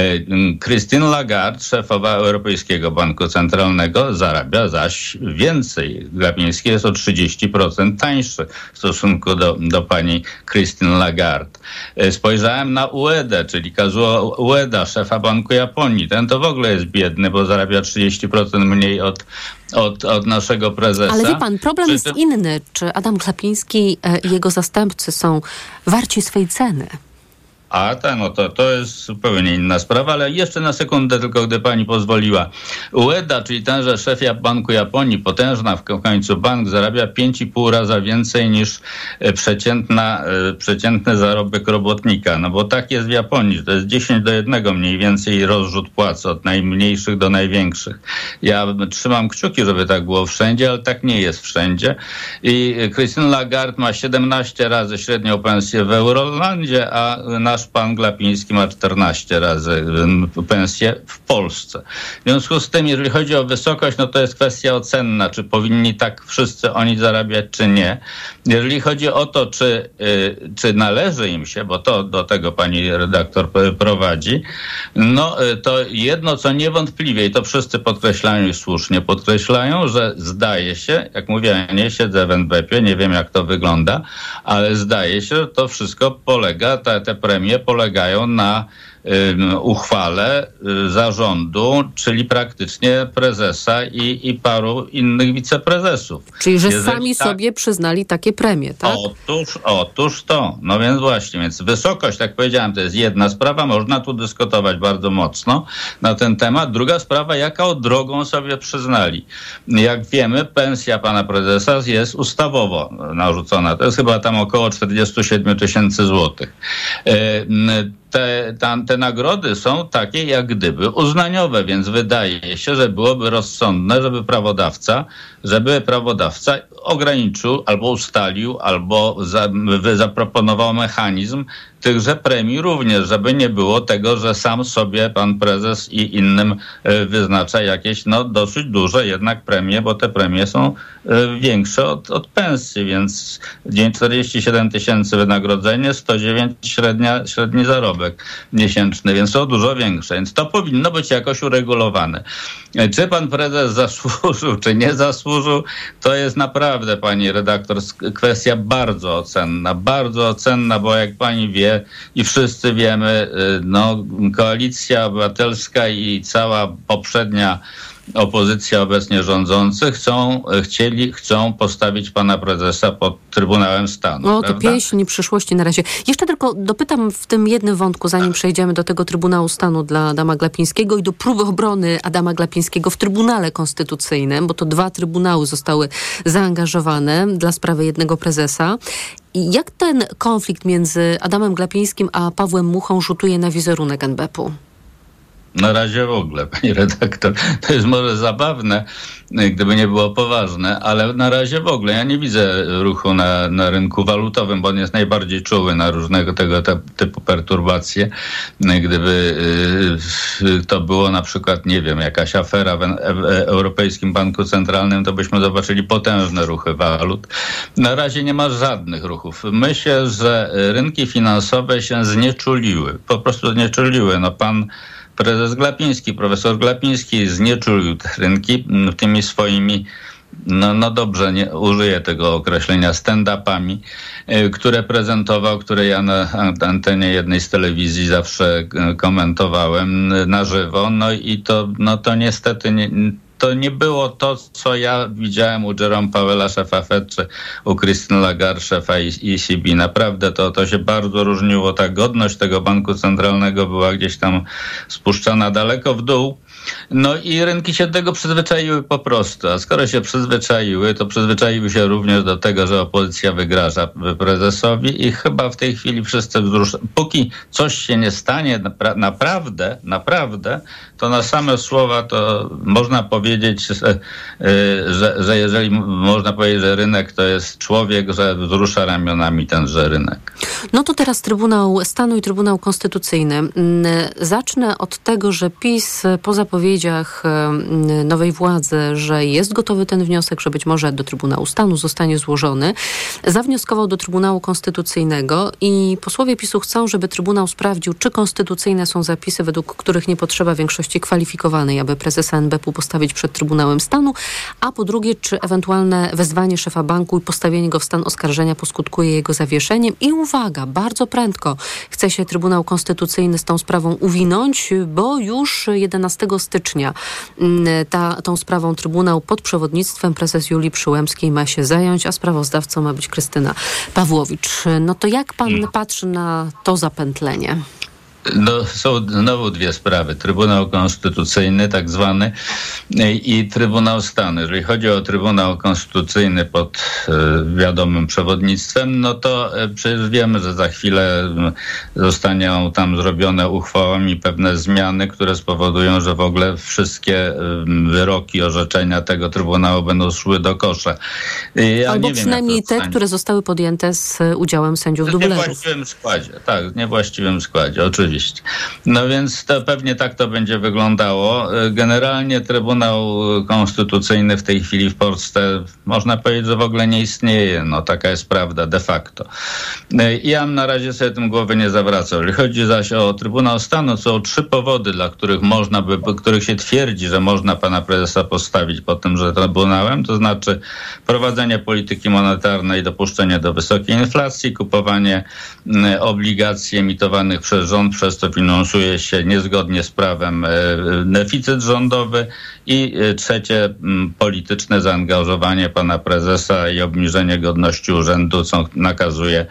Christine Lagarde, szefowa Europejskiego Banku Centralnego, zarabia zaś więcej. Glapiński jest o 30% tańszy w stosunku do, do pani Christine Lagarde. E, Spojrzałem na Uedę, czyli Kazuo Ueda, szefa Banku Japonii. Ten to w ogóle jest biedny, bo zarabia 30% mniej od, od, od naszego prezesa. Ale wie pan, problem Przy jest tym- inny. Czy Adam Glapiński e, i jego zastępcy są warci swej ceny? A tak, no to, to jest zupełnie inna sprawa, ale jeszcze na sekundę tylko, gdy pani pozwoliła. Ueda, czyli tenże szef Banku Japonii, potężna w końcu bank, zarabia 5,5 raza więcej niż e, przeciętna, e, przeciętny zarobek robotnika. No bo tak jest w Japonii, to jest 10 do 1 mniej więcej rozrzut płac od najmniejszych do największych. Ja trzymam kciuki, żeby tak było wszędzie, ale tak nie jest wszędzie. I Christine Lagarde ma 17 razy średnią pensję w Eurolandzie, a nasz pan Glapiński ma 14 razy pensję w Polsce. W związku z tym, jeżeli chodzi o wysokość, no to jest kwestia ocenna, czy powinni tak wszyscy oni zarabiać, czy nie. Jeżeli chodzi o to, czy, y, czy należy im się, bo to do tego pani redaktor prowadzi, no y, to jedno, co niewątpliwie, i to wszyscy podkreślają i słusznie podkreślają, że zdaje się, jak mówię, nie siedzę w NBP, nie wiem jak to wygląda, ale zdaje się, że to wszystko polega, te, te premie polegają na uchwale y, zarządu, czyli praktycznie prezesa i, i paru innych wiceprezesów. Czyli, że Jeżeli sami tak- sobie przyznali takie premie, tak? Otóż, otóż to. No więc właśnie, więc wysokość, tak powiedziałem, to jest jedna sprawa, można tu dyskutować bardzo mocno na ten temat. Druga sprawa, jaką drogą sobie przyznali. Jak wiemy, pensja pana prezesa jest ustawowo narzucona. To jest chyba tam około 47 tysięcy złotych. M, te, tam, te nagrody są takie jak gdyby uznaniowe, więc wydaje się, że byłoby rozsądne, żeby prawodawca, żeby prawodawca ograniczył albo ustalił, albo za, zaproponował mechanizm tychże premii również, żeby nie było tego, że sam sobie pan prezes i innym e, wyznacza jakieś no, dosyć duże jednak premie, bo te premie są e, większe od, od pensji, więc dzień 47 tysięcy wynagrodzenie, 109 średnia, średni zarobek miesięczny, więc to dużo większe, więc to powinno być jakoś uregulowane. E, czy pan prezes zasłużył, czy nie zasłużył, to jest naprawdę, pani redaktor, kwestia bardzo ocenna, bardzo ocenna, bo jak pani wie, i wszyscy wiemy, y, no, koalicja obywatelska i cała poprzednia opozycja obecnie rządzący chcą, chcieli, chcą postawić pana prezesa pod Trybunałem Stanu. No to pieśń przyszłości na razie. Jeszcze tylko dopytam w tym jednym wątku, zanim przejdziemy do tego Trybunału Stanu dla Adama Glapińskiego i do próby obrony Adama Glapińskiego w Trybunale Konstytucyjnym, bo to dwa trybunały zostały zaangażowane dla sprawy jednego prezesa. I jak ten konflikt między Adamem Glapińskim a Pawłem Muchą rzutuje na wizerunek NBP-u? Na razie w ogóle, pani redaktor. To jest może zabawne, gdyby nie było poważne, ale na razie w ogóle. Ja nie widzę ruchu na, na rynku walutowym, bo on jest najbardziej czuły na różnego tego typu perturbacje. Gdyby y, to było na przykład, nie wiem, jakaś afera w Europejskim Banku Centralnym, to byśmy zobaczyli potężne ruchy walut. Na razie nie ma żadnych ruchów. Myślę, że rynki finansowe się znieczuliły. Po prostu znieczuliły. No pan prezes Glapiński, profesor Glapiński znieczulił te rynki tymi swoimi no, no dobrze, nie użyję tego określenia stand-upami, y, które prezentował, które ja na antenie jednej z telewizji zawsze y, komentowałem na żywo. No i to, no to niestety nie, to nie było to, co ja widziałem u Jerome Powella, szefa Fed, czy u Christine Lagarde, szefa ECB. Naprawdę to, to się bardzo różniło. Ta godność tego banku centralnego była gdzieś tam spuszczana daleko w dół. No i rynki się do tego przyzwyczaiły po prostu. A skoro się przyzwyczaiły, to przyzwyczaiły się również do tego, że opozycja wygraża prezesowi i chyba w tej chwili wszyscy wzruszają. Póki coś się nie stanie naprawdę, naprawdę, to na same słowa to można powiedzieć, że, y, że, że jeżeli można powiedzieć, że rynek to jest człowiek, że wzrusza ramionami tenże rynek. No to teraz Trybunał Stanu i Trybunał Konstytucyjny. Zacznę od tego, że PiS po zapowiedziach nowej władzy, że jest gotowy ten wniosek, że być może do Trybunału Stanu zostanie złożony, zawnioskował do Trybunału Konstytucyjnego i posłowie PiSu chcą, żeby Trybunał sprawdził, czy konstytucyjne są zapisy, według których nie potrzeba większości większości kwalifikowanej, aby prezesa NBP postawić przed Trybunałem Stanu, a po drugie, czy ewentualne wezwanie szefa banku i postawienie go w stan oskarżenia poskutkuje jego zawieszeniem. I uwaga, bardzo prędko chce się Trybunał Konstytucyjny z tą sprawą uwinąć, bo już 11 stycznia mm, ta, tą sprawą Trybunał pod przewodnictwem prezes Julii Przyłębskiej ma się zająć, a sprawozdawcą ma być Krystyna Pawłowicz. No to jak pan hmm. patrzy na to zapętlenie? No, są znowu dwie sprawy. Trybunał Konstytucyjny, tak zwany, i Trybunał Stanu. Jeżeli chodzi o Trybunał Konstytucyjny pod e, wiadomym przewodnictwem, no to e, przecież wiemy, że za chwilę zostaną tam zrobione uchwałami pewne zmiany, które spowodują, że w ogóle wszystkie wyroki, orzeczenia tego Trybunału będą szły do kosza. Ja Albo przynajmniej te, które zostały podjęte z udziałem sędziów dublerów. W niewłaściwym składzie, tak, w niewłaściwym składzie, oczywiście oczywiście. No więc to pewnie tak to będzie wyglądało. Generalnie Trybunał Konstytucyjny w tej chwili w Polsce można powiedzieć, że w ogóle nie istnieje. No taka jest prawda de facto. Ja na razie sobie tym głowy nie zawracał. Jeżeli chodzi zaś o Trybunał Stanu, są trzy powody, dla których można by, których się twierdzi, że można pana prezesa postawić pod tymże Trybunałem, to znaczy prowadzenie polityki monetarnej, dopuszczenie do wysokiej inflacji, kupowanie obligacji emitowanych przez rząd przez to finansuje się niezgodnie z prawem e, deficyt rządowy i e, trzecie polityczne zaangażowanie pana prezesa i obniżenie godności urzędu, co nakazuje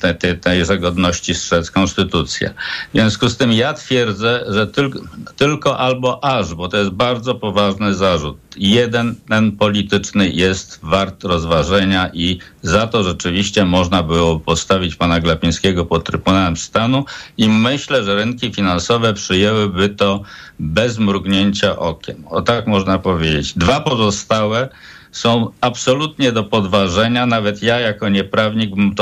te, te, tejże godności strzec konstytucja. W związku z tym ja twierdzę, że tylko, tylko albo aż, bo to jest bardzo poważny zarzut. Jeden, ten polityczny jest wart rozważenia i za to rzeczywiście można było postawić pana Glapińskiego pod Trybunałem Stanu i myślę, że rynki finansowe przyjęłyby to bez mrugnięcia okiem. O tak można powiedzieć. Dwa pozostałe są absolutnie do podważenia. Nawet ja jako nieprawnik bym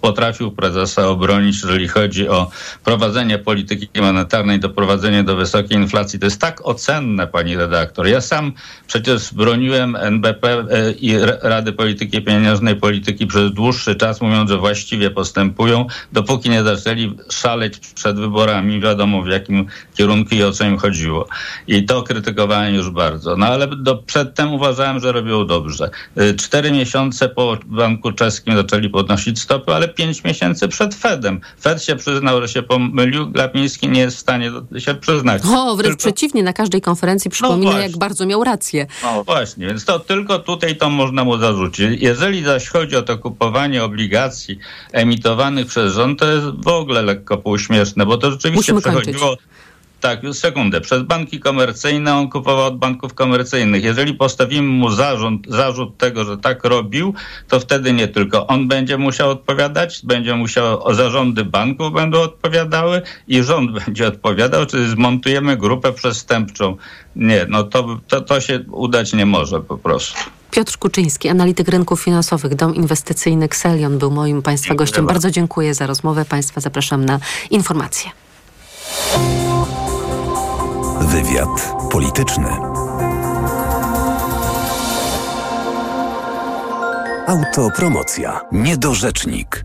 potrafił prezesa obronić, jeżeli chodzi o prowadzenie polityki monetarnej, doprowadzenie do wysokiej inflacji. To jest tak ocenne, pani redaktor. Ja sam przecież broniłem NBP e, i Rady Polityki Pieniężnej Polityki przez dłuższy czas, mówiąc, że właściwie postępują, dopóki nie zaczęli szaleć przed wyborami. Wiadomo w jakim kierunku i o co im chodziło. I to krytykowałem już bardzo. No ale do, przedtem uważałem, że robią dobrze. Y, cztery miesiące po Banku Czeskim zaczęli podnosić stopy, ale pięć miesięcy przed Fedem. Fed się przyznał, że się pomylił, Glapiński nie jest w stanie się przyznać. O, wręcz tylko... przeciwnie, na każdej konferencji przypomina, no jak bardzo miał rację. No właśnie, więc to tylko tutaj to można mu zarzucić. Jeżeli zaś chodzi o to kupowanie obligacji emitowanych przez rząd, to jest w ogóle lekko półśmieszne, bo to rzeczywiście Musimy przechodziło... Kończyć tak, już sekundę. Przez banki komercyjne on kupował od banków komercyjnych. Jeżeli postawimy mu zarzut, zarzut tego, że tak robił, to wtedy nie tylko on będzie musiał odpowiadać, będzie musiał, zarządy banków będą odpowiadały i rząd będzie odpowiadał, czy zmontujemy grupę przestępczą. Nie, no to, to, to się udać nie może po prostu. Piotr Kuczyński, analityk rynków finansowych, dom inwestycyjny Xelion był moim Państwa gościem. Bardzo dziękuję za rozmowę. Państwa zapraszam na informacje. Wywiad polityczny. Autopromocja. Niedorzecznik.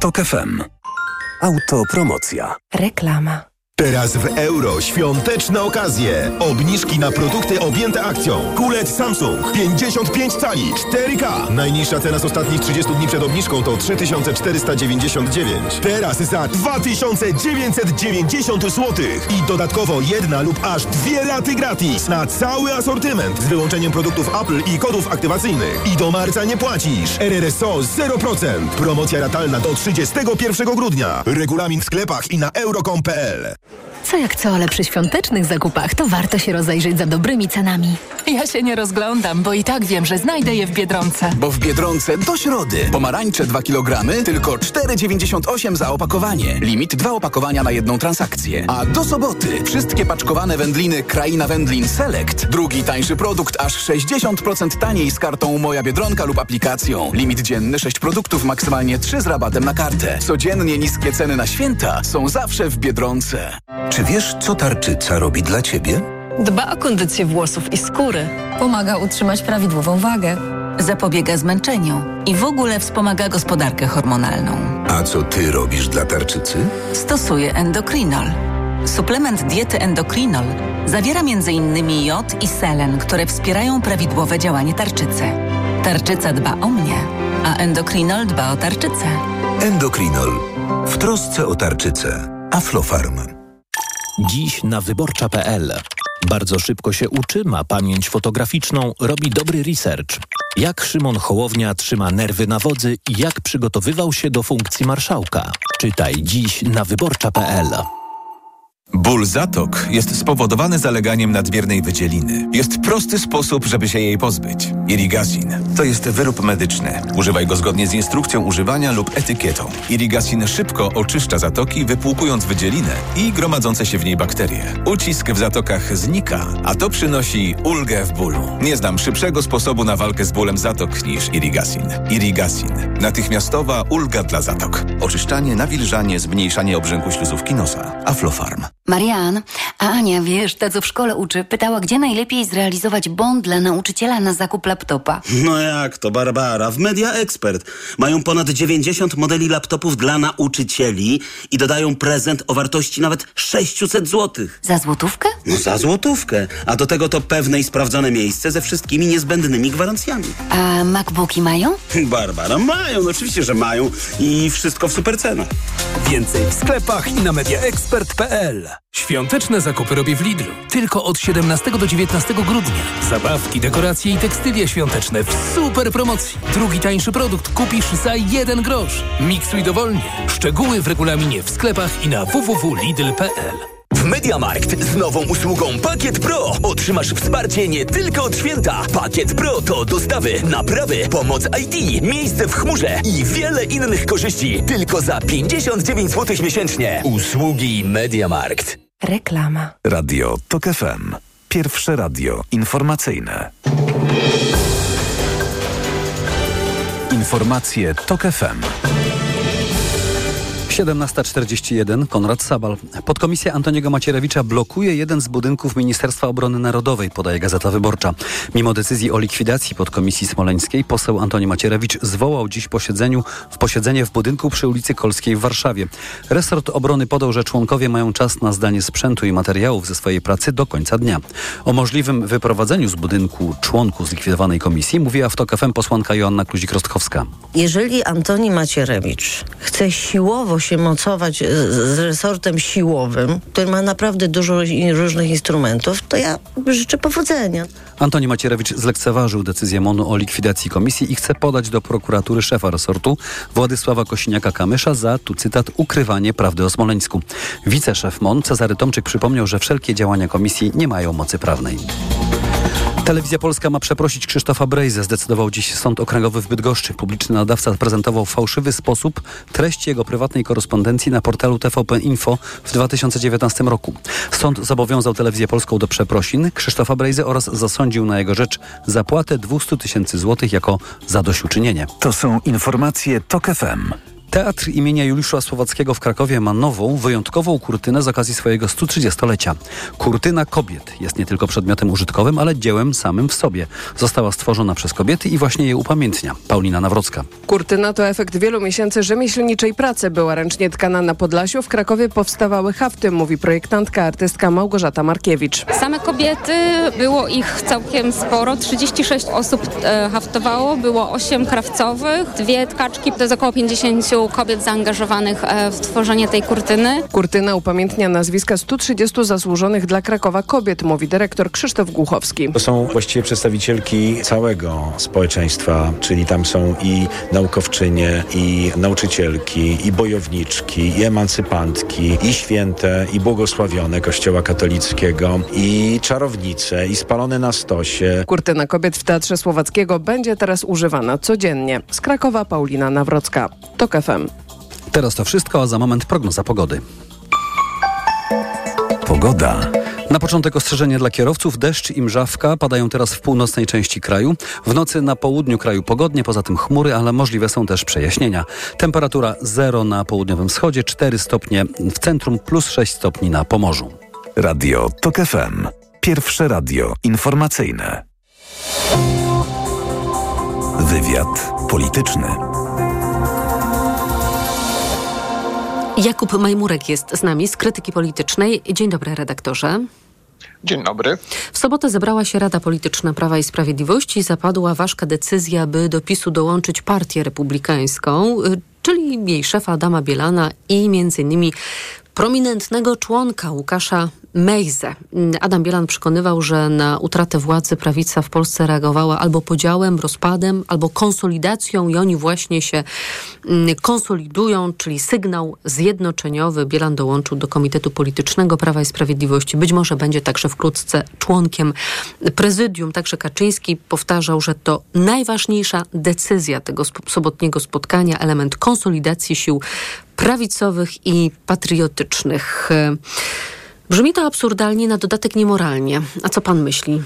TOK FM. Autopromocja. Reklama. Teraz w euro świąteczne okazje. Obniżki na produkty objęte akcją. Kulet Samsung 55 cali 4K. Najniższa cena z ostatnich 30 dni przed obniżką to 3499. Teraz za 2990 zł. I dodatkowo jedna lub aż dwie raty gratis na cały asortyment z wyłączeniem produktów Apple i kodów aktywacyjnych. I do marca nie płacisz. RRSO 0%. Promocja ratalna do 31 grudnia. Regulamin w sklepach i na euro.com.pl. Co jak co, ale przy świątecznych zakupach to warto się rozejrzeć za dobrymi cenami. Ja się nie rozglądam, bo i tak wiem, że znajdę je w Biedronce. Bo w Biedronce do środy. Pomarańcze 2 kg, tylko 4,98 za opakowanie. Limit 2 opakowania na jedną transakcję. A do soboty wszystkie paczkowane wędliny Kraina Wędlin Select. Drugi tańszy produkt aż 60% taniej z kartą Moja Biedronka lub aplikacją. Limit dzienny 6 produktów, maksymalnie 3 z rabatem na kartę. Codziennie niskie ceny na święta są zawsze w Biedronce. Czy wiesz, co tarczyca robi dla ciebie? Dba o kondycję włosów i skóry. Pomaga utrzymać prawidłową wagę. Zapobiega zmęczeniu i w ogóle wspomaga gospodarkę hormonalną. A co ty robisz dla tarczycy? Stosuję endokrinol. Suplement diety endokrinol zawiera m.in. jod i selen, które wspierają prawidłowe działanie tarczycy. Tarczyca dba o mnie, a endokrinol dba o tarczycę. Endokrinol. W trosce o tarczycę. Aflofarm. Dziś na wyborcza.pl. Bardzo szybko się uczy, ma pamięć fotograficzną, robi dobry research. Jak Szymon Hołownia trzyma nerwy na wodzy i jak przygotowywał się do funkcji marszałka. Czytaj dziś na wyborcza.pl. Ból zatok jest spowodowany zaleganiem nadmiernej wydzieliny. Jest prosty sposób, żeby się jej pozbyć. Irigasin to jest wyrób medyczny. Używaj go zgodnie z instrukcją używania lub etykietą. Irigasin szybko oczyszcza zatoki, wypłukując wydzielinę i gromadzące się w niej bakterie. Ucisk w zatokach znika, a to przynosi ulgę w bólu. Nie znam szybszego sposobu na walkę z bólem zatok niż Irigasin. Irigasin. Natychmiastowa ulga dla zatok. Oczyszczanie, nawilżanie, zmniejszanie obrzęku śluzówki nosa. Aflofarm. Marian, A Ania, wiesz, ta co w szkole uczy, pytała, gdzie najlepiej zrealizować bon dla nauczyciela na zakup laptopa. No jak to, Barbara? W Media Expert mają ponad 90 modeli laptopów dla nauczycieli i dodają prezent o wartości nawet 600 zł. Za złotówkę? No za złotówkę. A do tego to pewne i sprawdzone miejsce ze wszystkimi niezbędnymi gwarancjami. A MacBooki mają? Barbara, mają, no oczywiście, że mają i wszystko w super cenach. Więcej w sklepach i na mediaexpert.pl. Świąteczne zakupy robię w Lidlu. Tylko od 17 do 19 grudnia. Zabawki, dekoracje i tekstylia świąteczne w super promocji. Drugi tańszy produkt kupisz za jeden grosz. Miksuj dowolnie. Szczegóły w regulaminie w sklepach i na www.lidl.pl. W Mediamarkt z nową usługą Pakiet Pro otrzymasz wsparcie nie tylko od święta. Pakiet Pro to dostawy, naprawy, pomoc IT, miejsce w chmurze i wiele innych korzyści. Tylko za 59 zł miesięcznie. Usługi Mediamarkt. Reklama. Radio TOK FM. Pierwsze radio informacyjne. Informacje TOK FM. 17.41 Konrad Sabal. Podkomisja Antoniego Macierewicza blokuje jeden z budynków Ministerstwa Obrony Narodowej, podaje Gazeta Wyborcza. Mimo decyzji o likwidacji podkomisji smoleńskiej, poseł Antoni Macierewicz zwołał dziś posiedzeniu, w posiedzenie w budynku przy ulicy Kolskiej w Warszawie. Resort Obrony podał, że członkowie mają czas na zdanie sprzętu i materiałów ze swojej pracy do końca dnia. O możliwym wyprowadzeniu z budynku członków zlikwidowanej komisji mówiła w TOK FM posłanka Joanna Kluzik-Rostkowska. Jeżeli Antoni Macierewicz chce siłowo się mocować z, resortem siłowym, który ma naprawdę dużo różnych instrumentów, to ja życzę powodzenia. Antoni Macierewicz zlekceważył decyzję MONU o likwidacji komisji i chce podać do prokuratury szefa resortu Władysława Kosiniaka-Kamysza za, tu cytat, ukrywanie prawdy o Smoleńsku. Wiceszef MON Cezary Tomczyk przypomniał, że wszelkie działania komisji nie mają mocy prawnej. Telewizja Polska ma przeprosić Krzysztofa Brejzę. Zdecydował dziś Sąd Okręgowy w Bydgoszczy. Publiczny nadawca prezentował w fałszywy sposób treści jego prywatnej korespondencji na portalu TVP Info w 2019 roku. Sąd zobowiązał Telewizję Polską do przeprosin Krzysztofa Brejzę oraz zasądził na jego rzecz zapłatę 200 tysięcy złotych jako zadośćuczynienie. To są informacje TOK FM. Teatr imienia Juliusza Słowackiego w Krakowie ma nową, wyjątkową kurtynę z okazji swojego 130-lecia. Kurtyna kobiet jest nie tylko przedmiotem użytkowym, ale dziełem samym w sobie. Została stworzona przez kobiety i właśnie je upamiętnia. Paulina Nawrocka. Kurtyna to efekt wielu miesięcy rzemieślniczej pracy. Była ręcznie tkana na Podlasiu. W Krakowie powstawały hafty, mówi projektantka, artystka Małgorzata Markiewicz. Same kobiety, było ich całkiem sporo. 36 osób e, haftowało, było 8 krawcowych, dwie tkaczki. To jest około 50 kobiet zaangażowanych e, w tworzenie tej kurtyny. Kurtyna upamiętnia nazwiska 130 zasłużonych dla Krakowa kobiet, mówi dyrektor Krzysztof Głuchowski. To są właściwie przedstawicielki całego społeczeństwa, czyli tam są i naukowczynie, i nauczycielki, i bojowniczki, i emancypantki, i święte, i błogosławione Kościoła katolickiego, i czarownice, i spalone na stosie. Kurtyna kobiet w Teatrze Słowackiego będzie teraz używana codziennie. Z Krakowa Paulina Nawrocka. TOK FM. Teraz to wszystko, a za moment prognoza pogody. Pogoda. Na początek ostrzeżenie dla kierowców. Deszcz i mrzawka padają teraz w północnej części kraju. W nocy na południu kraju pogodnie, poza tym chmury, ale możliwe są też przejaśnienia. Temperatura 0 na południowym wschodzie, 4 stopnie w centrum, plus 6 stopni na Pomorzu. Radio TOK FM. Pierwsze radio informacyjne. Wywiad polityczny. Jakub Majmurek jest z nami z krytyki politycznej. Dzień dobry, redaktorze. Dzień dobry. W sobotę zebrała się Rada Polityczna Prawa i Sprawiedliwości i zapadła ważka decyzja, by do PiSu dołączyć Partię Republikańską, y, czyli jej szefa Adama Bielana i między innymi prominentnego członka Łukasza Mejzę. Adam Bielan przekonywał, że na utratę władzy prawica w Polsce reagowała albo podziałem, rozpadem, albo konsolidacją i oni właśnie się mm, konsolidują, czyli sygnał zjednoczeniowy. Bielan dołączył do Komitetu Politycznego Prawa i Sprawiedliwości. Być może będzie także wkrótce członkiem prezydium. Także Kaczyński powtarzał, że to najważniejsza decyzja tego sobotniego spotkania, element konsolidacji sił prawicowych i patriotycznych. E, Brzmi to absurdalnie, na dodatek niemoralnie. A co pan myśli?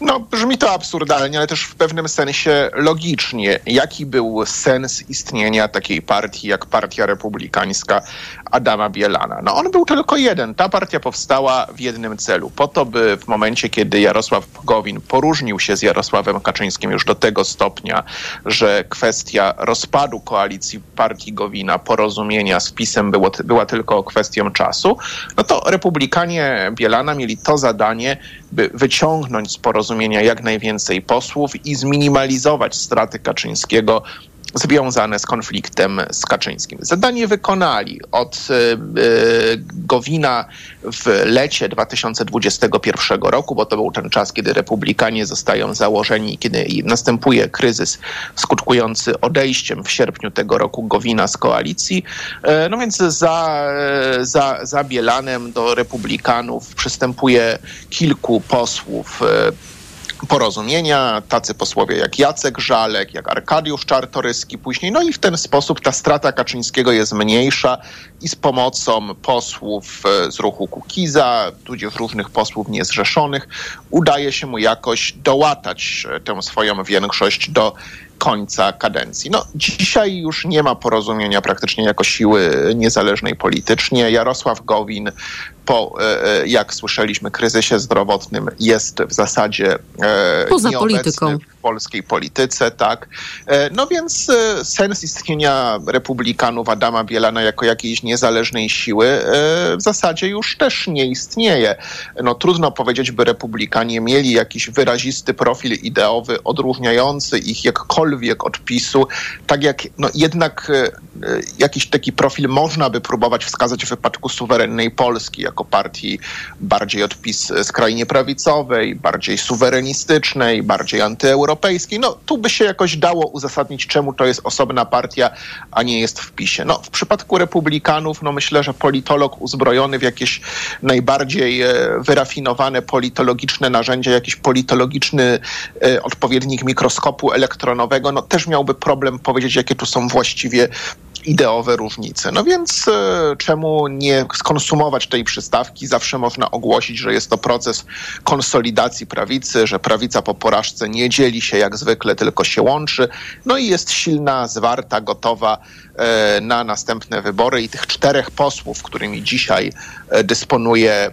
No, brzmi to absurdalnie, ale też w pewnym sensie logicznie. Jaki był sens istnienia takiej partii jak Partia Republikańska Adama Bielana? No, on był tylko jeden. Ta partia powstała w jednym celu. Po to, by w momencie, kiedy Jarosław Gowin poróżnił się z Jarosławem Kaczyńskim już do tego stopnia, że kwestia rozpadu koalicji partii Gowina, porozumienia z PiSem było, była tylko kwestią czasu, no to Republikanie Bielana mieli to zadanie, by wyciągnąć z porozumienia jak najwięcej posłów i zminimalizować straty Kaczyńskiego związane z konfliktem z Kaczyńskim. Zadanie wykonali od y, y, Gowina w lecie 2021 roku, bo to był ten czas, kiedy republikanie zostają założeni, kiedy następuje kryzys skutkujący odejściem w sierpniu tego roku Gowina z koalicji. E, no więc za, za, za Bielanem do republikanów przystępuje kilku posłów e, porozumienia, tacy posłowie jak Jacek Żalek, jak Arkadiusz Czartoryski później. No i w ten sposób ta strata Kaczyńskiego jest mniejsza i z pomocą posłów e, z ruchu Kukiza, tudzież różnych posłów niezrzeszonych, udaje się mu jakoś dołatać e, tę swoją większość do końca kadencji. No, dzisiaj już nie ma porozumienia praktycznie jako siły niezależnej politycznie. Jarosław Gowin po, e, e, jak słyszeliśmy, kryzysie zdrowotnym jest w zasadzie e, Poza polityką polskiej polityce, tak. No więc sens istnienia republikanów Adama Bielana jako jakiejś niezależnej siły w zasadzie już też nie istnieje. No trudno powiedzieć, by republikanie mieli jakiś wyrazisty profil ideowy odróżniający ich jakkolwiek od PiSu, tak jak no jednak jakiś taki profil można by próbować wskazać w wypadku suwerennej Polski, jako partii bardziej od PiS skrajnie prawicowej, bardziej suwerenistycznej, bardziej antyeuropejskiej. No tu by się jakoś dało uzasadnić, czemu to jest osobna partia, a nie jest w PiSie. No w przypadku republikanów, no myślę, że politolog uzbrojony w jakieś najbardziej e, wyrafinowane politologiczne narzędzia, jakiś politologiczny e, odpowiednik mikroskopu elektronowego, no też miałby problem powiedzieć, jakie tu są właściwie ideowe różnice. No więc e, czemu nie skonsumować tej przystawki? Zawsze można ogłosić, że jest to proces konsolidacji prawicy, że prawica po porażce nie dzieli się jak zwykle, tylko się łączy. No i jest silna, zwarta, gotowa e, na następne wybory i tych czterech posłów, którymi dzisiaj e, dysponuje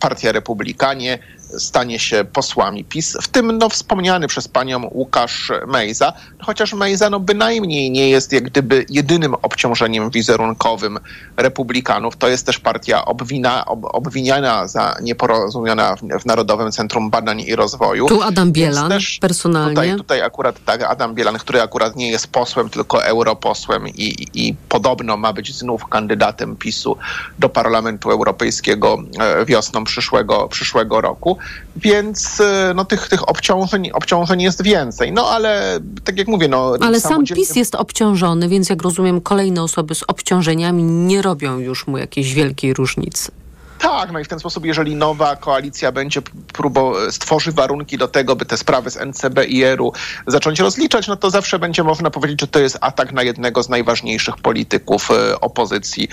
Partia Republikanie, stanie się posłami PiS, w tym no, wspomniany przez panią Łukasz Mejza, chociaż Mejza no, bynajmniej nie jest jak gdyby jedynym obciążeniem wizerunkowym republikanów. To jest też partia obwina, ob, obwiniana za nieporozumiana w, w, Narodowym Centrum Badań i Rozwoju. Tu Adam Bielan personalnie. Tutaj, tutaj akurat tak, Adam Bielan, który akurat nie jest posłem, tylko europosłem i, i podobno ma być znów kandydatem PiSu do Parlamentu Europejskiego e, wiosną przyszłego, przyszłego roku więc e, no, tych, tych obciążeń, obciążeń jest więcej. No ale tak jak mówię, no... Ale sam PiS jest obciążony, więc jak rozumiem, kolejne osoby z obciążeniami nie robią już mu jakiejś wielkiej różnicy. Tak, no i w ten sposób, jeżeli nowa koalicja będzie próbował, stworzy warunki do tego, by te sprawy z NCB i ERU zacząć rozliczać, no to zawsze będzie można powiedzieć, że to jest atak na jednego z najważniejszych polityków e, opozycji,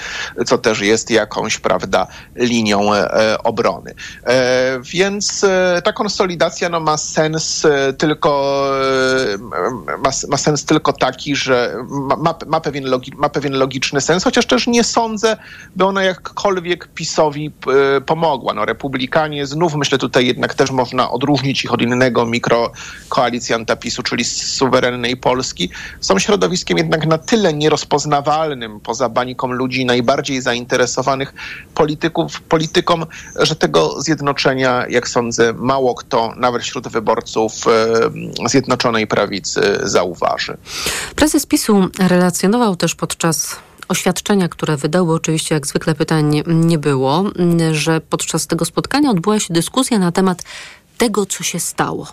co też jest jakąś, prawda, linią e, obrony. E, więc ta konsolidacja no, ma sens tylko ma, ma sens tylko taki, że ma, ma, pewien logi, ma pewien logiczny sens, chociaż też nie sądzę, by ona jakkolwiek PiSowi E, pomogła. No, republikanie, znów myślę tutaj jednak też można odróżnić ich od innego mikrokoalicjanta PiSu, czyli suwerennej Polski, są środowiskiem jednak na tyle nierozpoznawalnym poza bańką ludzi najbardziej zainteresowanych polityków, politykom, że tego zjednoczenia, jak sądzę, mało kto, nawet wśród wyborców e, Zjednoczonej Prawicy zauważy. Prezes PiSu relacjonował też podczas oświadczenia, które wydały, oczywiście jak zwykle pytań nie było, że podczas tego spotkania odbyła się dyskusja na temat tego, co się stało.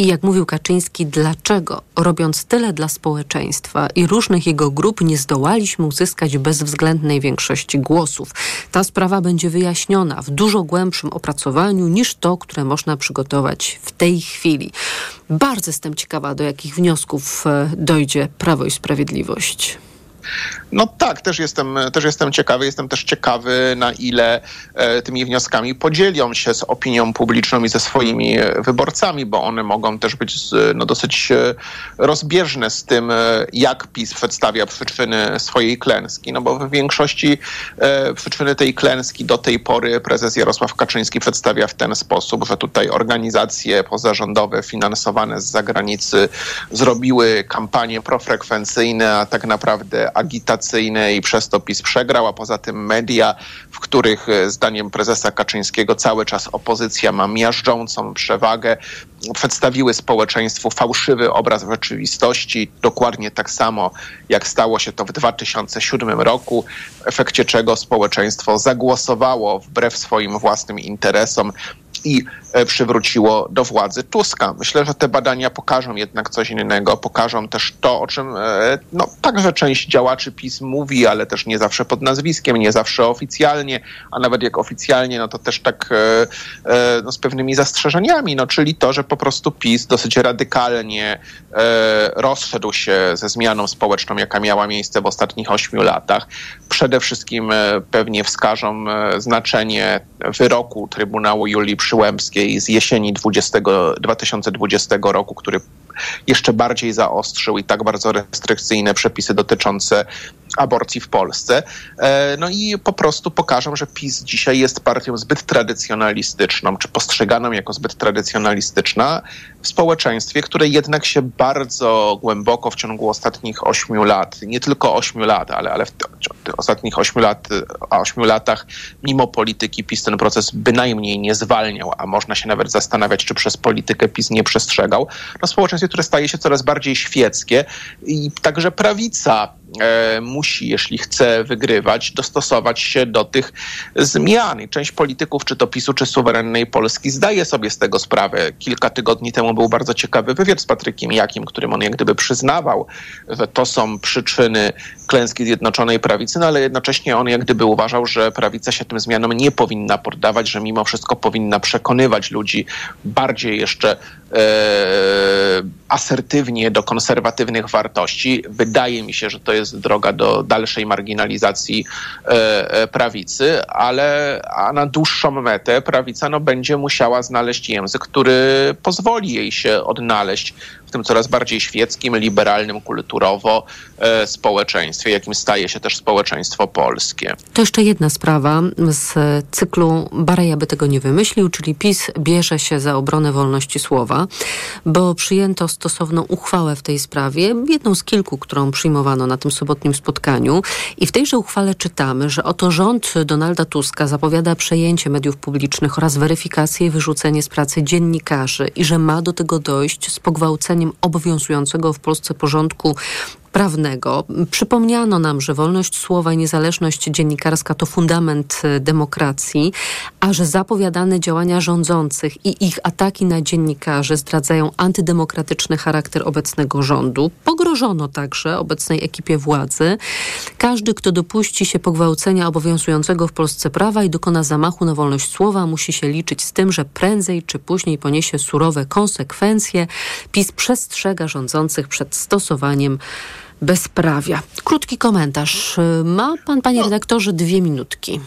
I jak mówił Kaczyński, dlaczego robiąc tyle dla społeczeństwa i różnych jego grup nie zdołaliśmy uzyskać bezwzględnej większości głosów. Ta sprawa będzie wyjaśniona w dużo głębszym opracowaniu niż to, które można przygotować w tej chwili. Bardzo jestem ciekawa, do jakich wniosków e, dojdzie Prawo i Sprawiedliwość. No tak, też jestem, też jestem ciekawy. Jestem też ciekawy, na ile e, tymi wnioskami podzielią się z opinią publiczną i ze swoimi wyborcami, bo one mogą też być no, dosyć e, rozbieżne z tym, e, jak PiS przedstawia przyczyny swojej klęski. No bo w większości przyczyny tej klęski do tej pory prezes Jarosław Kaczyński przedstawia w ten sposób, że tutaj organizacje pozarządowe finansowane z zagranicy zrobiły kampanie profrekwencyjne, a tak naprawdę i przez to PiS przegrał, a poza tym media, w których e, zdaniem prezesa Kaczyńskiego cały czas opozycja ma miażdżącą przewagę, przedstawiły społeczeństwu fałszywy obraz rzeczywistości, dokładnie tak samo jak stało się to w 2007 roku, w efekcie czego społeczeństwo zagłosowało wbrew swoim własnym interesom i e, przywróciło do władzy Tuska. Myślę, że te badania pokażą jednak coś innego, pokażą też to, o czym e, no, także część działaczy PiS mówi, ale też nie zawsze pod nazwiskiem, nie zawsze oficjalnie, a nawet jak oficjalnie, no to też tak e, no, z pewnymi zastrzeżeniami, no, czyli to, że po prostu PiS dosyć radykalnie rozszedł się ze zmianą społeczną, jaka miała miejsce w ostatnich ośmiu latach. Przede wszystkim pewnie wskażą znaczenie wyroku Trybunału Julii Przyłębskiej z jesieni 20, 2020 roku, który jeszcze bardziej zaostrzył i tak bardzo restrykcyjne przepisy dotyczące aborcji w Polsce. E, no i po prostu pokażą, że PiS dzisiaj jest partią zbyt tradycjonalistyczną, czy postrzeganą jako zbyt tradycjonalistyczna w społeczeństwie, które jednak się bardzo głęboko w ciągu ostatnich ośmiu lat, nie tylko ośmiu lat, ale, ale w ostatnich ośmiu, lat, ośmiu latach, mimo polityki PiS ten proces bynajmniej nie zwalniał, a można się nawet zastanawiać, czy przez politykę PiS nie przestrzegał. No społeczeństwie, które staje się coraz bardziej świeckie i także prawica musi, jeśli chce wygrywać, dostosować się do tych zmian. I część polityków, czy to PiSu, czy suwerennej Polski, zdaje sobie z tego sprawę. Kilka tygodni temu był bardzo ciekawy wywiad z Patrykiem Jakim, którym on jak gdyby przyznawał, że to są przyczyny klęski Zjednoczonej Prawicy, no ale jednocześnie on jak gdyby uważał, że prawica się tym zmianom nie powinna poddawać, że mimo wszystko powinna przekonywać ludzi bardziej jeszcze e, asertywnie do konserwatywnych wartości. Wydaje mi się, że to jest droga do dalszej marginalizacji e, e, prawicy, ale a na dłuższą metę prawica no, będzie musiała znaleźć język, który pozwoli jej się odnaleźć w tym coraz bardziej świeckim, liberalnym kulturowo e, społeczeństwie, jakim staje się też społeczeństwo polskie. To jeszcze jedna sprawa z cyklu Bareja by tego nie wymyślił, czyli PiS bierze się za obronę wolności słowa, bo przyjęto stosowną uchwałę w tej sprawie, jedną z kilku, którą przyjmowano na tym sobotnim spotkaniu. I w tejże uchwale czytamy, że oto rząd Donalda Tuska zapowiada przejęcie mediów publicznych oraz weryfikację i wyrzucenie z pracy dziennikarzy i że ma do tego dojść z pogwałceniem obowiązującego w Polsce porządku prawnego. Przypomniano nam, że wolność słowa i niezależność dziennikarska to fundament e, demokracji, a że zapowiadane działania rządzących i ich ataki na dziennikarzy zdradzają antydemokratyczny charakter obecnego rządu. Pogrożono także obecnej ekipie władzy. Każdy, kto dopuści się pogwałcenia obowiązującego w Polsce prawa i dokona zamachu na wolność słowa, musi się liczyć z tym, że prędzej czy później poniesie surowe konsekwencje. PiS przestrzega rządzących przed stosowaniem bezprawia. Krótki komentarz. Ma pan, panie redaktorze, dwie minutki.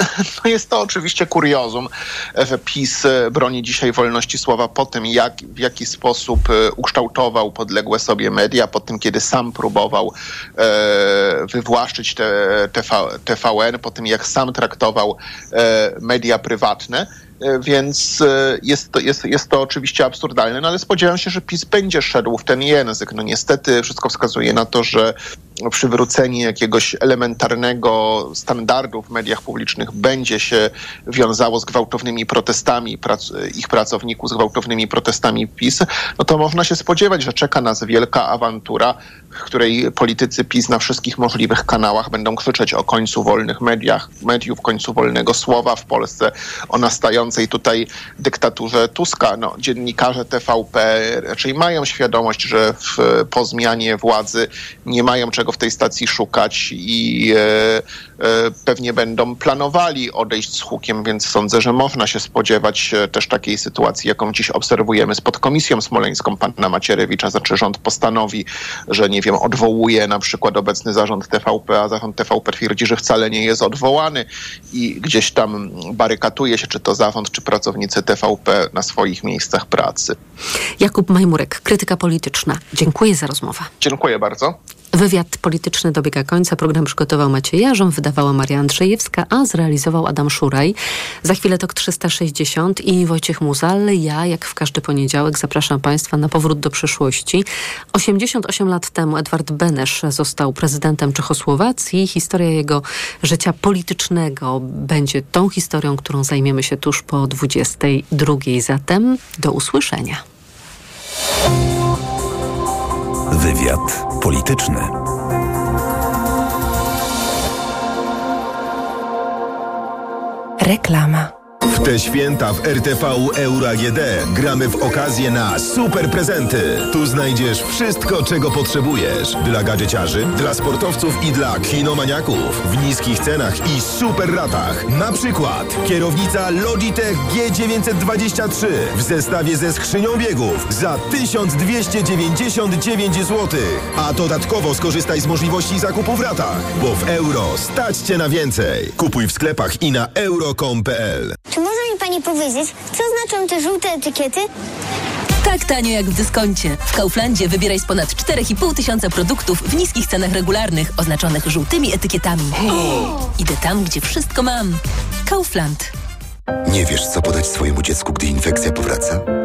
No jest to oczywiście kuriozum, że PiS e, broni dzisiaj wolności słowa po tym, jak, w jaki sposób e, ukształtował podległe sobie media, po tym, kiedy sam próbował e, wywłaszczyć te, TV, TVN, po tym, jak sam traktował e, media prywatne. E, więc e, jest to, jest, jest to oczywiście absurdalne, no ale spodziewam się, że PiS będzie szedł w ten język. No niestety wszystko wskazuje na to, że przywrócenie jakiegoś elementarnego standardu w mediach publicznych będzie się wiązało z gwałtownymi protestami prac, ich pracowników, z gwałtownymi protestami PiS, no to można się spodziewać, że czeka nas wielka awantura, w której politycy PiS na wszystkich możliwych kanałach będą krzyczeć o końcu wolnych mediach, mediów, końcu wolnego słowa w Polsce, o nastającej tutaj dyktaturze Tuska. No, dziennikarze TVP raczej mają świadomość, że w, po zmianie władzy nie mają czego w tej stacji szukać i e, pewnie będą planowali odejść z hukiem, więc sądzę, że można się spodziewać e, też takiej sytuacji, jaką dziś obserwujemy z podkomisją smoleńską pana Macierewicza, znaczy rząd postanowi, że nie wiem, odwołuje na przykład obecny zarząd TVP, a zarząd TVP twierdzi, że wcale nie jest odwołany i gdzieś tam barykatuje się, czy to zarząd, czy pracownicy TVP na swoich miejscach pracy. Jakub Majmurek, krytyka polityczna. Dziękuję za rozmowę. Dziękuję bardzo. Wywiad polityczny dobiega końca. Program przygotował Maciej Jarząb, wydawała Maria Andrzejewska, a zrealizował Adam Szuraj. Za chwilę to 360 i Wojciech Muzal. Ja, jak w każdy poniedziałek, zapraszam Państwa na powrót do przyszłości. 88 lat temu Edward Benesz został prezydentem Czechosłowacji. Historia jego życia politycznego będzie tą historią, którą zajmiemy się tuż po 22. Zatem do usłyszenia. Wywiad polityczny. Reklama. W te święta w RTV Euro AGD gramy w okazję na super prezenty. Tu znajdziesz wszystko, czego potrzebujesz. Dla gadżeciarzy, dla sportowców i dla kinomaniaków. W niskich cenach i super ratach. Na przykład kierownica Logitech G923 w zestawie ze skrzynią biegów za 1299 zł. A dodatkowo skorzystaj z możliwości zakupu w ratach, bo w euro stać Cię na więcej. Kupuj w sklepach i na euro.com.pl. Mi pani powiedzieć, co znaczą te żółte etykiety? Tak tanio jak w dyskoncie. W Kauflandzie wybieraj z ponad 4,5 tysiąca produktów w niskich cenach regularnych, oznaczonych żółtymi etykietami. Idę tam, gdzie wszystko mam. Kaufland. Nie wiesz, co podać swojemu dziecku, gdy infekcja powraca?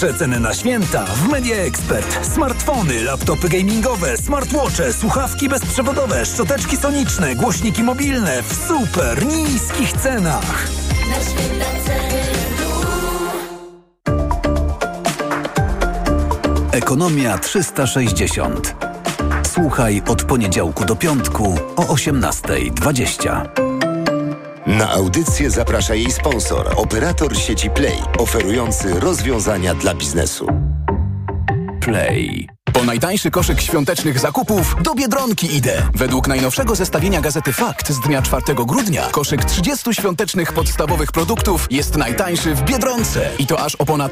Przeceny na święta w Media Expert. Smartfony, laptopy gamingowe, smartwatche, słuchawki bezprzewodowe, szczoteczki soniczne, głośniki mobilne w super niskich cenach. Ekonomia 360. Słuchaj od poniedziałku do piątku o 18.20. Na audycję zaprasza jej sponsor, operator sieci Play, oferujący rozwiązania dla biznesu. Play. Po najtańszy koszyk świątecznych zakupów do Biedronki idę. Według najnowszego zestawienia gazety Fakt z dnia 4 grudnia koszyk 30 świątecznych podstawowych produktów jest najtańszy w Biedronce. I to aż o ponad